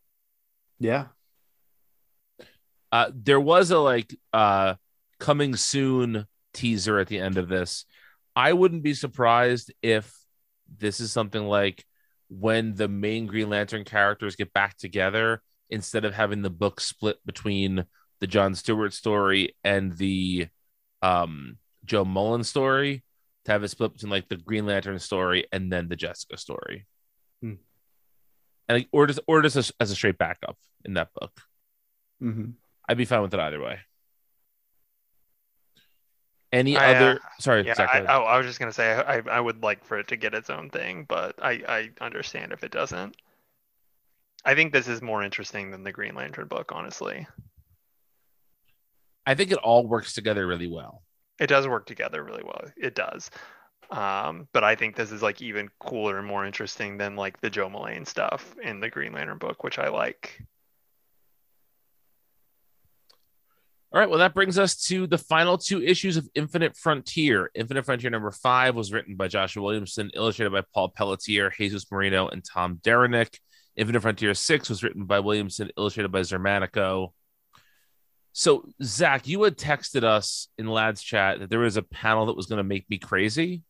Yeah, uh there was a like uh coming soon teaser at the end of this i wouldn't be surprised if this is something like when the main green lantern characters get back together instead of having the book split between the john stewart story and the um jo mullein story to have it split between like the green lantern story and then the jessica story Hmm. and like, or just or just as, as a straight backup in that book Mhm. I'd be fine with it either way. Any I, uh, other? Sorry, Yeah, Zach, I, oh, I was just gonna say I, I would like for it to get its own thing, but I, I understand if it doesn't. I think this is more interesting than the Green Lantern book, honestly. I think it all works together really well. It does work together really well. It does. Um, but I think this is like even cooler and more interesting than like the Jo Mullein stuff in the Green Lantern book, which I like. All right, well, that brings us to the final two issues of Infinite Frontier. Infinite Frontier number five was written by Joshua Williamson, illustrated by Paul Pelletier, Jesus Merino, and Tom Derenick. Infinite Frontier six was written by Williamson, illustrated by Xermanico. So, Zach, you had texted us in Lads Chat that there was a panel that was going to make me crazy.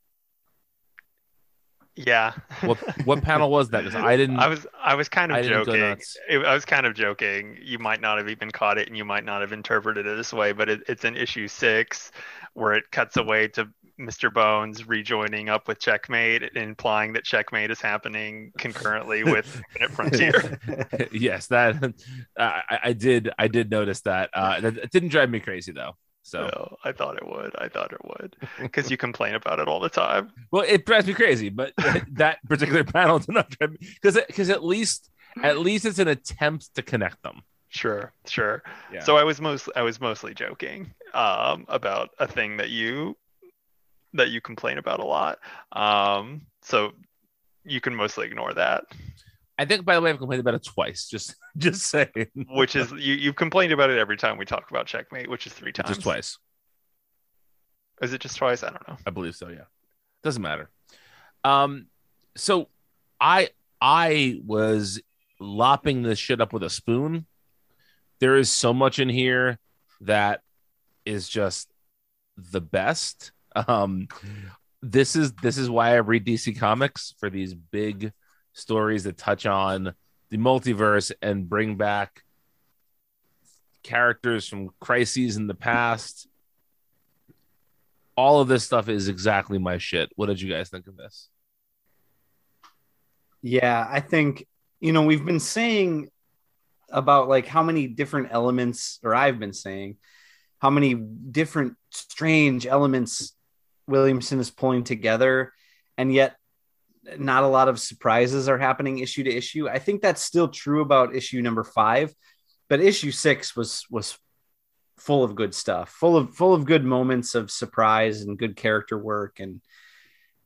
Yeah. What what panel was that? Because I didn't. I was I was kind of I joking. It- I was kind of joking. You might not have even caught it, and you might not have interpreted it this way, but it, it's in issue six where it cuts away to Mr. Bones rejoining up with Checkmate, implying that Checkmate is happening concurrently with Infinite Frontier. yes, that uh, I, I did. I did notice that. Uh, that it didn't drive me crazy though. So, No, I thought it would. I thought it would, because you complain about it all the time. well, it drives me crazy, but that particular panel did not drive me because because at least at least it's an attempt to connect them. Sure, sure. Yeah. So I was most I was mostly joking um, about a thing that you that you complain about a lot. Um, so you can mostly ignore that. I think, by the way, I've complained about it twice. Just, just saying. which is you you've complained about it every time we talk about checkmate, which is three times. Just twice. Is it just twice? I don't know. I believe so. Yeah, doesn't matter. Um, so I I was lopping this shit up with a spoon. There is so much in here that is just the best. Um, this is this is why I read DC Comics for these big stories that touch on the multiverse and bring back characters from crises in the past. All of this stuff is exactly my shit. What did you guys think of this? Yeah, I think you know we've been saying about like how many different elements, or I've been saying how many different strange elements Williamson is pulling together, and yet not a lot of surprises are happening issue to issue. I think that's still true about issue number five, but issue six was was full of good stuff, full of full of good moments of surprise and good character work and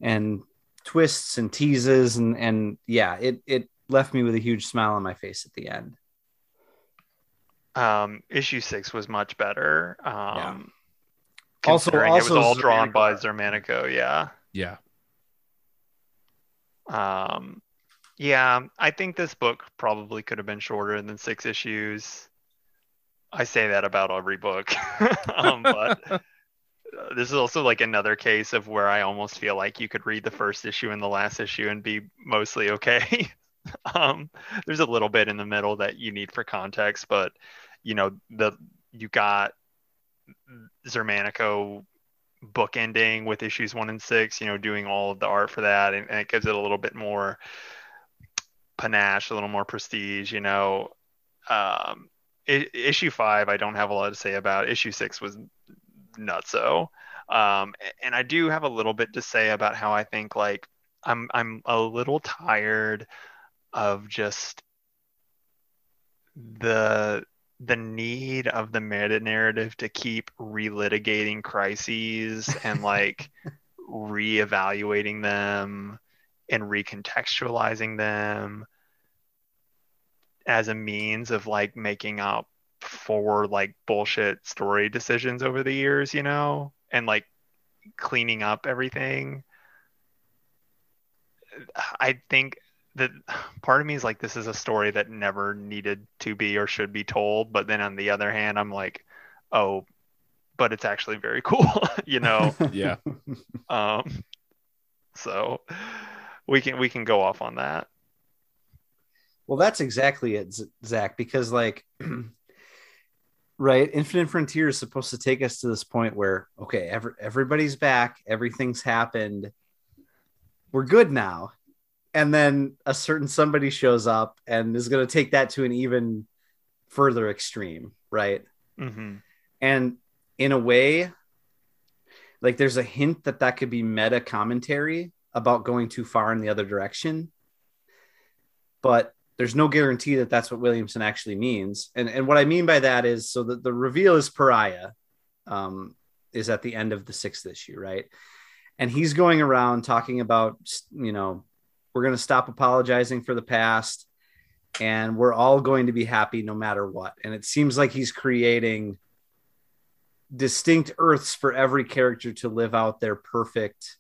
and twists and teases and and yeah, it it left me with a huge smile on my face at the end. Um, issue six was much better. Um, Also- also it was all drawn Xermanico. by Xermanico. Yeah. Yeah. Um, yeah, I think this book probably could have been shorter than six issues. I say that about every book. um, but uh, this is also like another case of where I almost feel like you could read the first issue and the last issue and be mostly okay. um, there's a little bit in the middle that you need for context, but you know, the you got Xermanico book ending with issues one and six, you know, doing all of the art for that, and, and it gives it a little bit more panache, a little more prestige, you know. Um, I- issue five, I don't have a lot to say about. Issue six was nutso. Um, and I do have a little bit to say about how I think like I'm I'm a little tired of just the the need of the meta narrative to keep relitigating crises and like reevaluating them and recontextualizing them as a means of like making up for like bullshit story decisions over the years, you know, and like cleaning up everything. I think that part of me is like, this is a story that never needed to be or should be told. But then on the other hand, I'm like, oh, but it's actually very cool, you know. Yeah. Um, so we can we can go off on that. Well, that's exactly it, Zach, because like, right, Infinite Frontier is supposed to take us to this point where, okay, every, everybody's back, everything's happened, we're good now. And then a certain somebody shows up and is going to take that to an even further extreme, right? hmm And in a way, like there's a hint that that could be meta commentary about going too far in the other direction. But there's no guarantee that that's what Williamson actually means. And and what I mean by that is so that the reveal is pariah um, is at the end of the sixth issue, right? And he's going around talking about you know we're going to stop apologizing for the past and we're all going to be happy no matter what. And it seems like he's creating distinct earths for every character to live out their perfect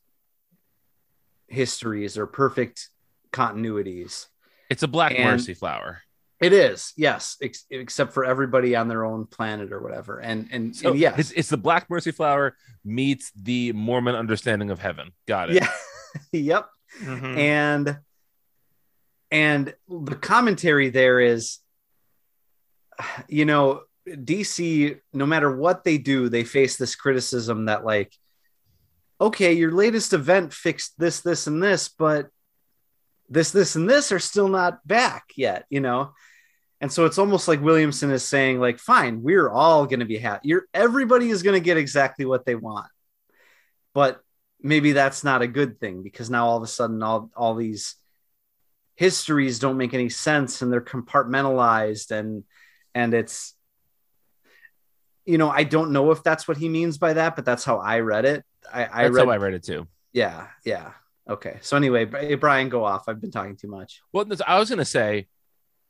histories or perfect continuities. It's a black And- mercy flower. It is, yes, ex- except for everybody on their own planet or whatever. And and, So and yes, it's, it's the black mercy flower meets the Mormon understanding of heaven. Got it. yeah, yep. Hmm and and the commentary there is you know dc no matter what they do they face this criticism that like okay your latest event fixed this this and this but this this and this are still not back yet you know? And so it's almost like williamson is saying like fine we're all going to be happy you're everybody is going to get exactly what they want. But maybe that's not a good thing because now all of a sudden all all these histories don't make any sense and they're compartmentalized and and it's you know i don't know if that's what he means by that but that's how i read it i i That's read how I read it too. yeah yeah Okay. So anyway, Brian, go off. I've been talking too much. Well, I was going to say,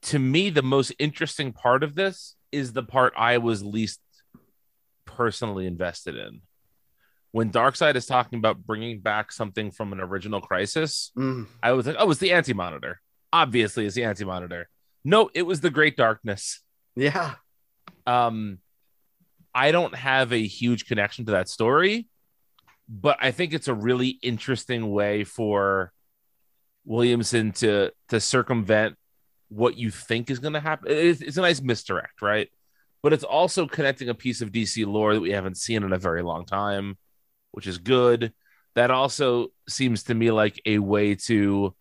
to me, the most interesting part of this is the part I was least personally invested in. When Darkseid is talking about bringing back something from an original Crisis, Mm, I was like, oh, it's the Anti Monitor. Obviously, it's the Anti Monitor. No, it was the Great Darkness. yeah. Um, I don't have a huge connection to that story, but I think it's a really interesting way for Williamson to to circumvent what you think is going to happen. It's, it's a nice misdirect, right? But it's also connecting a piece of DC lore that we haven't seen in a very long time, which is good. That also seems to me like a way to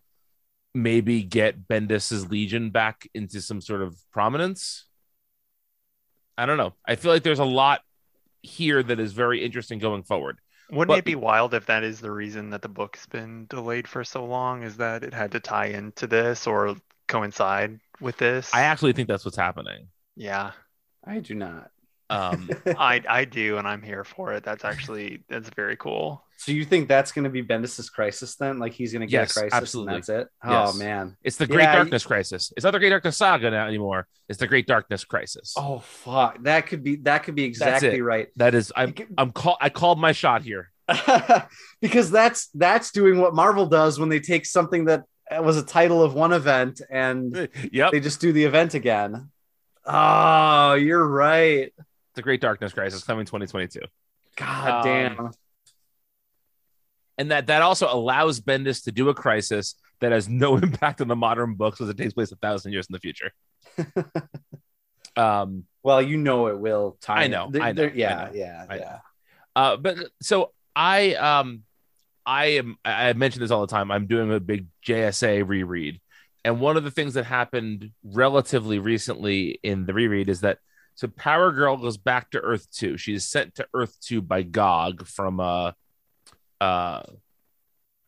maybe get Bendis's Legion back into some sort of prominence. I don't know. I feel like there's a lot here that is very interesting going forward. Wouldn't But- it be wild if that is the reason that the book's been delayed for so long? Is that it had to tie into this or coincide with this? I actually think that's what's happening. yeah, I do not. Um, I I do, and I'm here for it. That's actually that's very cool. so you think that's going to be Bendis's crisis then? Like he's going to get Yes, a crisis absolutely. and that's it? Yes. Oh man. it's the Great Yeah, Darkness Crisis. It's not the Great Darkness Saga now anymore. It's the Great Darkness Crisis. Oh fuck. That could be that could be exactly right. That is, I'm, I'm call, I called my shot here. because that's that's doing what Marvel does when they take something that was a title of one event and Yep, they just do the event again. Oh, you're right. The Great Darkness Crisis coming 2022, God Um, damn. and that that also allows Bendis to do a crisis that has no impact on the modern books because it takes place a thousand years in the future. um, Well, you know it will. Tie I know, They're- I know, they're- I yeah, know, yeah, I know. yeah. Uh, but so I um I am I I mention this all the time. I'm doing a big JSA reread, and one of the things that happened relatively recently in the reread is that so Power Girl goes back to Earth Two. She's sent to Earth Two by Gog from uh uh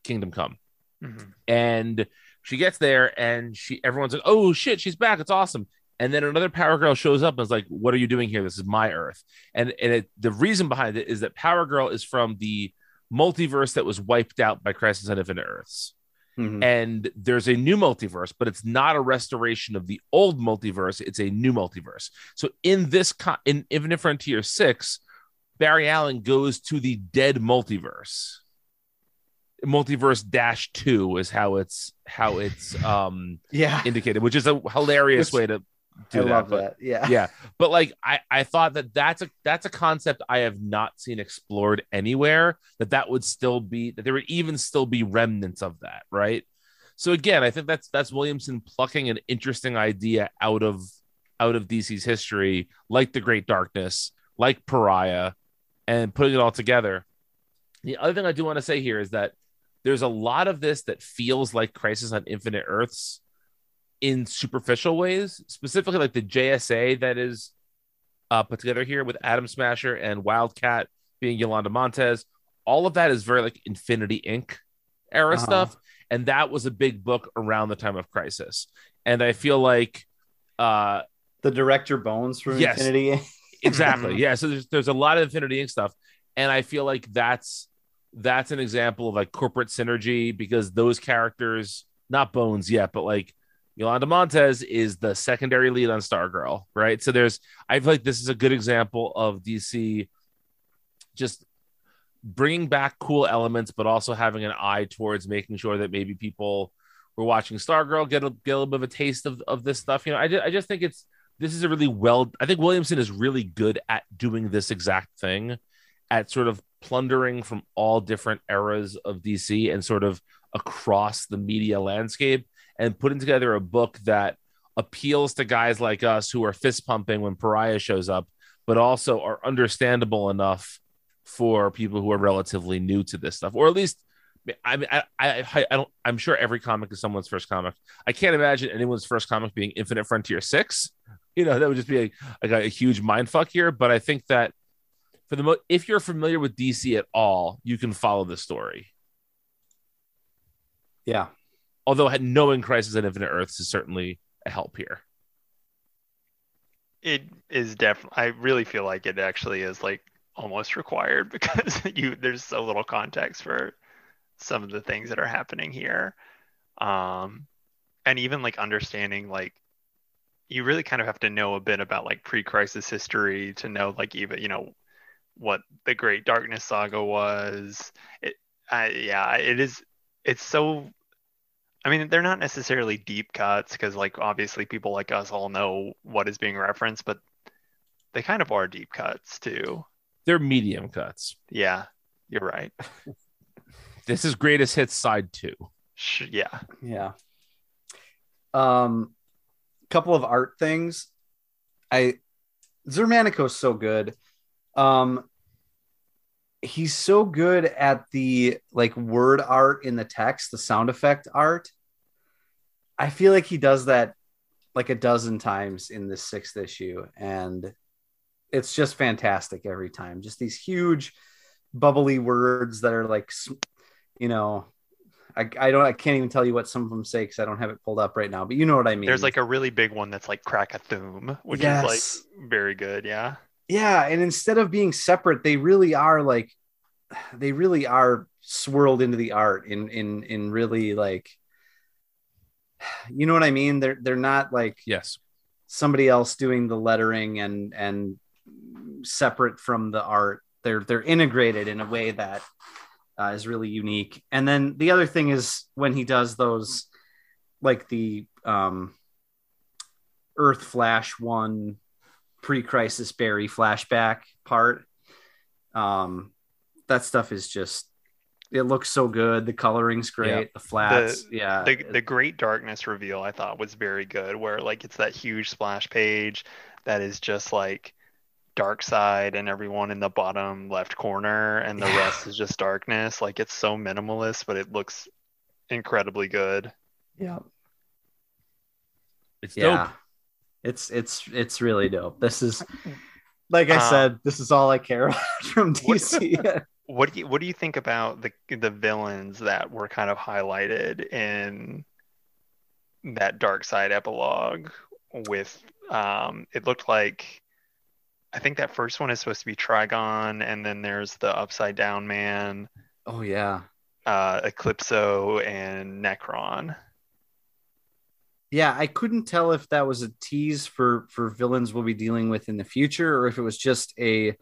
Kingdom Come. Mhm. and she gets there and she everyone's like oh shit she's back. It's awesome. And then another power girl shows up and is like what are you doing here? This is my earth. And and it, the reason behind it is that power girl is from the multiverse that was wiped out by crisis on infinite earths Mhm. and there's a new multiverse but it's not a restoration of the old multiverse it's a new multiverse so in this co- in infinite frontier 6 barry allen goes to the dead multiverse multiverse dash 2 is how it's how it's um Yeah. indicated which is a hilarious Which- way to do I that love but that. Yeah. yeah but like i i thought that that's a that's a concept i have not seen explored anywhere that that would still be that there would even still be remnants of that right so again i think that's that's williamson plucking an interesting idea out of out of dc's history like the great darkness like pariah and putting it all together the other thing i do want to say here is that there's a lot of this that feels like crisis on infinite earths in superficial ways, specifically like the JSA that is uh, put together here with Atom Smasher and Wildcat being Yolanda Montez. All of that is very like Infinity Inc. era Uh-huh. stuff, and that was a big book around the time of Crisis. And I feel like uh, The director Bones from Yes. Infinity. exactly yeah so there's there's a lot of infinity inc stuff and i feel like that's that's an example of like corporate synergy because those characters not bones yet but like yolanda montez is the secondary lead on stargirl right? So there's i feel like this is a good example of dc just bringing back cool elements but also having an eye towards making sure that maybe people who are watching stargirl get a, get a little bit of a taste of, of this stuff. You know I I just think it's this is a really well i think williamson is really good at doing this exact thing at sort of plundering from all different eras of dc and sort of across the media landscape and putting together a book that appeals to guys like us who are fist pumping when pariah shows up but also are understandable enough for people who are relatively new to this stuff or at least I mean, I, I, I don't. I'm sure every comic is someone's first comic. I can't imagine anyone's first comic being Infinite Frontier Six. You know, that would just be a, a, a huge mind fuck here. But I think that for the most, if you're familiar with DC at all, you can follow the story. yeah. Although knowing Crisis on Infinite Earths is certainly a help here. It is definitely. I really feel like it actually is like almost required because you there's so little context for some of the things that are happening here. Um, and even like understanding like you really kind of have to know a bit about like pre-crisis history to know like even you know what the Great Darkness saga was. It, I, yeah, it is. It's so. I mean, they're not necessarily deep cuts because, like, obviously, people like us all know what is being referenced, but they kind of are deep cuts too. They're medium cuts. Yeah, you're right. This is greatest hits side two. Yeah. Yeah. Um, couple of art things. I Xermanico's so good. Um, he's so good at the like word art in the text, the sound effect art. I feel like he does that like a dozen times in this sixth issue, and it's just fantastic every time. Just these huge, bubbly words that are like, you know, I, I don't I can't even tell you what some of them say because I don't have it pulled up right now, but you know what I mean. There's like a really big one that's like Krakathoom, which is like very good. Yeah. Yeah, and instead of being separate, they really are like they really are swirled into the art in in in really like you know what I mean? They're they're not like Yes. somebody else doing the lettering and and separate from the art. They're they're integrated in a way that uh, is really unique. And then the other thing is when he does those, like the um, Earth Flash one pre-crisis Barry flashback part. Um, that stuff is just it looks so good. The coloring's great. Yeah. The flats, yeah. the the Great Darkness reveal I thought was very good, where like it's that huge splash page that is just like Darkseid and everyone in the bottom left corner and the Yeah. rest is just darkness. Like it's so minimalist, but it looks incredibly good. yeah. It's yeah dope. It's it's it's really dope. This is like i Um, said this is all i care about from dc What do you what do you think about the the villains that were kind of highlighted in that Darkseid epilogue with um it looked like I think that first one is supposed to be Trigon and then there's the upside down man, oh yeah. uh Eclipso and Nekron. Yeah i couldn't tell if that was a tease for for villains we'll be dealing with in the future or if it was just a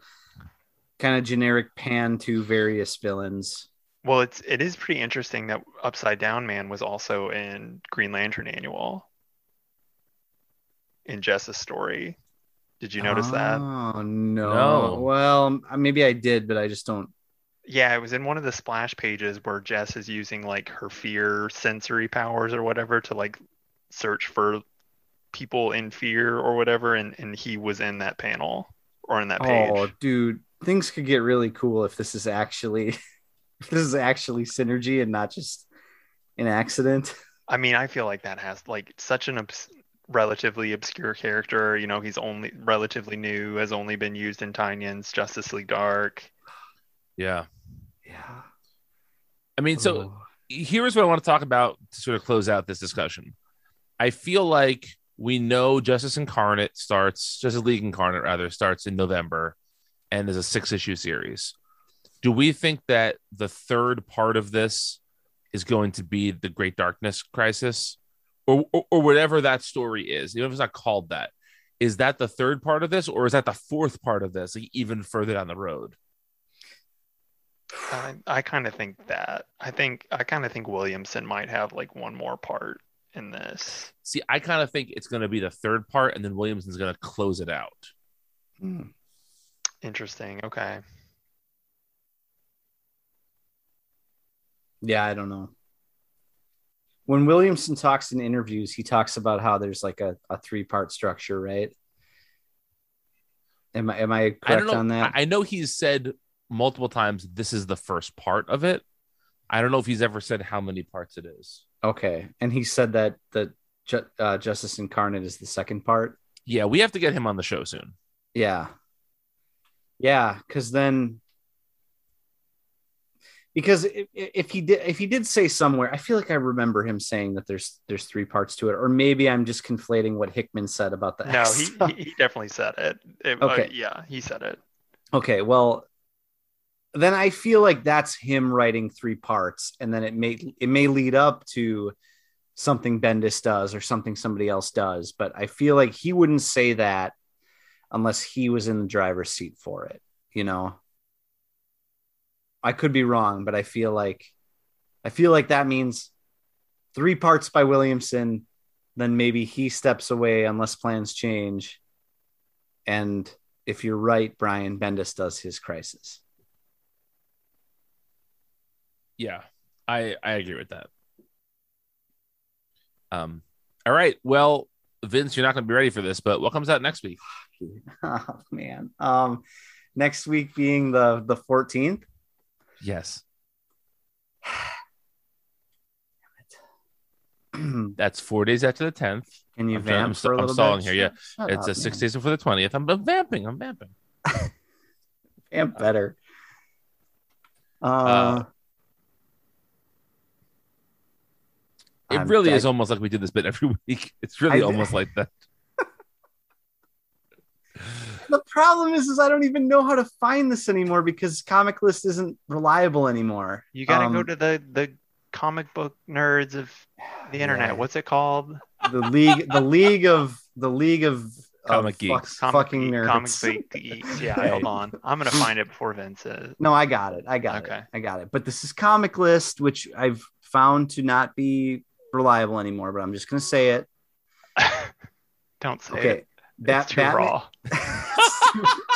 kind of generic pan to various villains Well, it's it is pretty interesting that Upside Down Man was also in Green Lantern Annual in Jess's story. Did you notice that? oh no. No. well maybe i did but i just don't Yeah, it was in one of the splash pages where Jess is using like her fear sensory powers or whatever to like search for people in fear or whatever, and, and he was in that panel or in that oh, page. Oh, dude, things could get really cool if this is actually if this is actually synergy and not just an accident. I mean, I feel like that has like such an obs- relatively obscure character. You know, he's only relatively new, has only been used in Tynion's Justice League Dark. Yeah. Yeah. I mean, so Oh. here's what I want to talk about to sort of close out this discussion. I feel like we know Justice Incarnate starts, Justice League Incarnate rather, starts in November and is a six issue series. Do we think that the third part of this is going to be the Great Darkness Crisis or, or, or whatever that story is, even if it's not called that? Is that the third part of this or is that the fourth part of this, like even further down the road? I, I kind of think that. I think I kind of think Williamson might have like one more part in this. See, I kind of think it's going to be the third part, and then Williamson's going to close it out. Hmm. Interesting. Okay. Yeah, I don't know. When Williamson talks in interviews, he talks about how there's like a, a three part structure, right? Am I am I I correct don't know. on that? I I know he's said multiple times this is the first part of it. I don't know if he's ever said how many parts it is. Okay, and he said that the Ju- uh, Justice Incarnate is the second part. Yeah, we have to get him on the show soon. Yeah. Yeah, because then because if, if he did if he did say somewhere, I feel like I remember him saying that there's there's three parts to it, or maybe I'm just conflating what Hickman said about the No, X he, stuff. he he definitely said it. It- uh, Okay. yeah, he said it. Okay, well, then I feel like that's him writing three parts, and then it may it may lead up to something Bendis does or something somebody else does. But I feel like he wouldn't say that unless he was in the driver's seat for it. You know, I could be wrong, but I feel like I feel like that means three parts by Williamson. Then maybe he steps away unless plans change. And if you're right, Brian Bendis does his crisis. Yeah, I I agree with that. Um, all right. Well, Vince, you're not going to be ready for this, but what comes out next week? Oh man. Um, next week being the the 14th. Yes, that's four days after the 10th. Can you I'm I'm vamp st- for a I'm little stalling bit? here, yeah. Shut It's up, a six man. days before the 20th. I'm, I'm vamping. I'm vamping. Vamp better. Uh, Uh, It I'm- really I- is almost like we did this bit every week. It's really I- almost like that. the problem is, is I don't even know how to find this anymore because Comic List isn't reliable anymore. You gotta go Um, to the the comic book nerds of the internet. Yeah. What's it called? the league, the league of the league of Comic of geeks. fuck- Comic fucking geek- nerds. Comic geeks. Yeah, hold on. I'm gonna find it before Vince says. No, I got it. I got Okay. it. I got it. But this is Comic List, which I've found to not be reliable anymore. But I'm just gonna say it. Don't say Okay, it. Bat- it's too Batman- raw.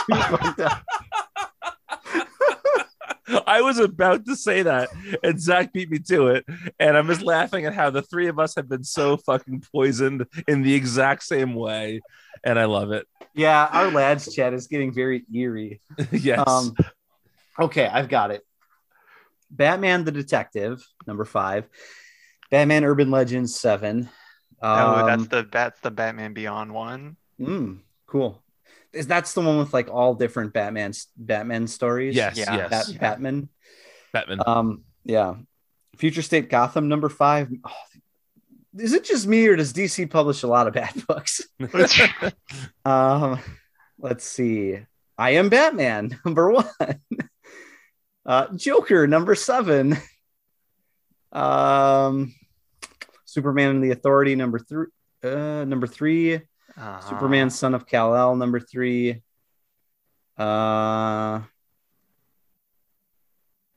Too fucked up. I was about to say that, and Zach beat me to it. And I'm just laughing at how the three of us have been so fucking poisoned in the exact same way. And I love it. yeah, our lads chat is getting very eerie. yes. Um, okay, I've got it. Batman the Detective, number five. Batman Urban Legends seven. oh, that's Um, the that's the Batman Beyond one. mm, cool. Is that's the one with like all different Batman Batman stories? yes. yeah, yes. Bat- Batman. Batman. Um, yeah. Future State Gotham number five. Oh, is it just me or does DC publish a lot of bad books? Um, let's see. I am Batman, number one. Uh, Joker, number seven. Um, Superman and the Authority, number three. Uh, number three. Uh-huh. Superman, Son of Kal El, number three. Uh,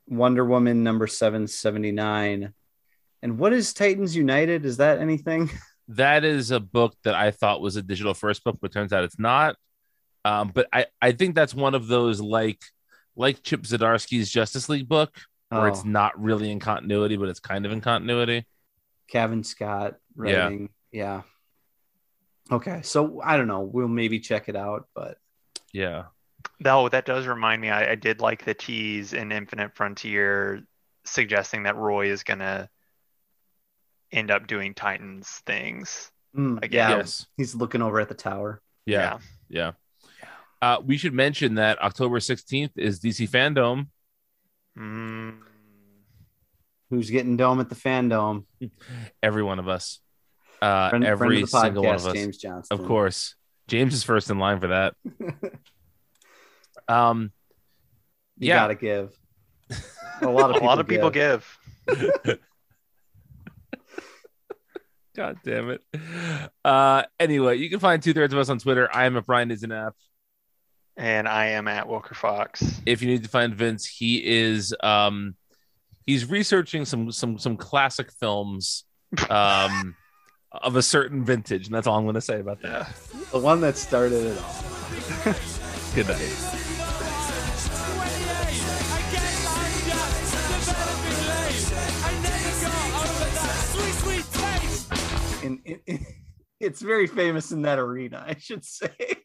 Wonder Woman, number seven seventy nine. And what is Titans United? Is that anything? that is a book that I thought was a digital first book, but turns out it's not. Um, but I, I think that's one of those like like Chip Zdarsky's Justice League book, where it's Oh, not really in continuity, but it's kind of in continuity. Cavan Scott Yeah. writing. Yeah. Okay, so I don't know. We'll maybe check it out, but Yeah. Though that does remind me, I, I did like the tease in Infinite Frontier suggesting that Roy is gonna end up doing Titans things. mm, Again. Yes. he's looking over at the tower. Yeah. Yeah. Uh, we should mention that October 16th is DC Fandom. Mm, Who's getting dome at the fandom? Every one of us. Uh, Friend, every friend of the single one of us. James Johnston. Of course. James is first in line for that. Um, you Yeah. gotta give. A lot of a people lot of people give. God damn it. Uh, anyway, you can find two thirds of us on Twitter. I am at Brian is an app. And I am at Wilker Fox. If you need to find Vince, he is um he's researching some some some classic films um of a certain vintage, and that's all I'm gonna say about that. The one that started it all. Good night. And it, it's very famous in that arena, I should say.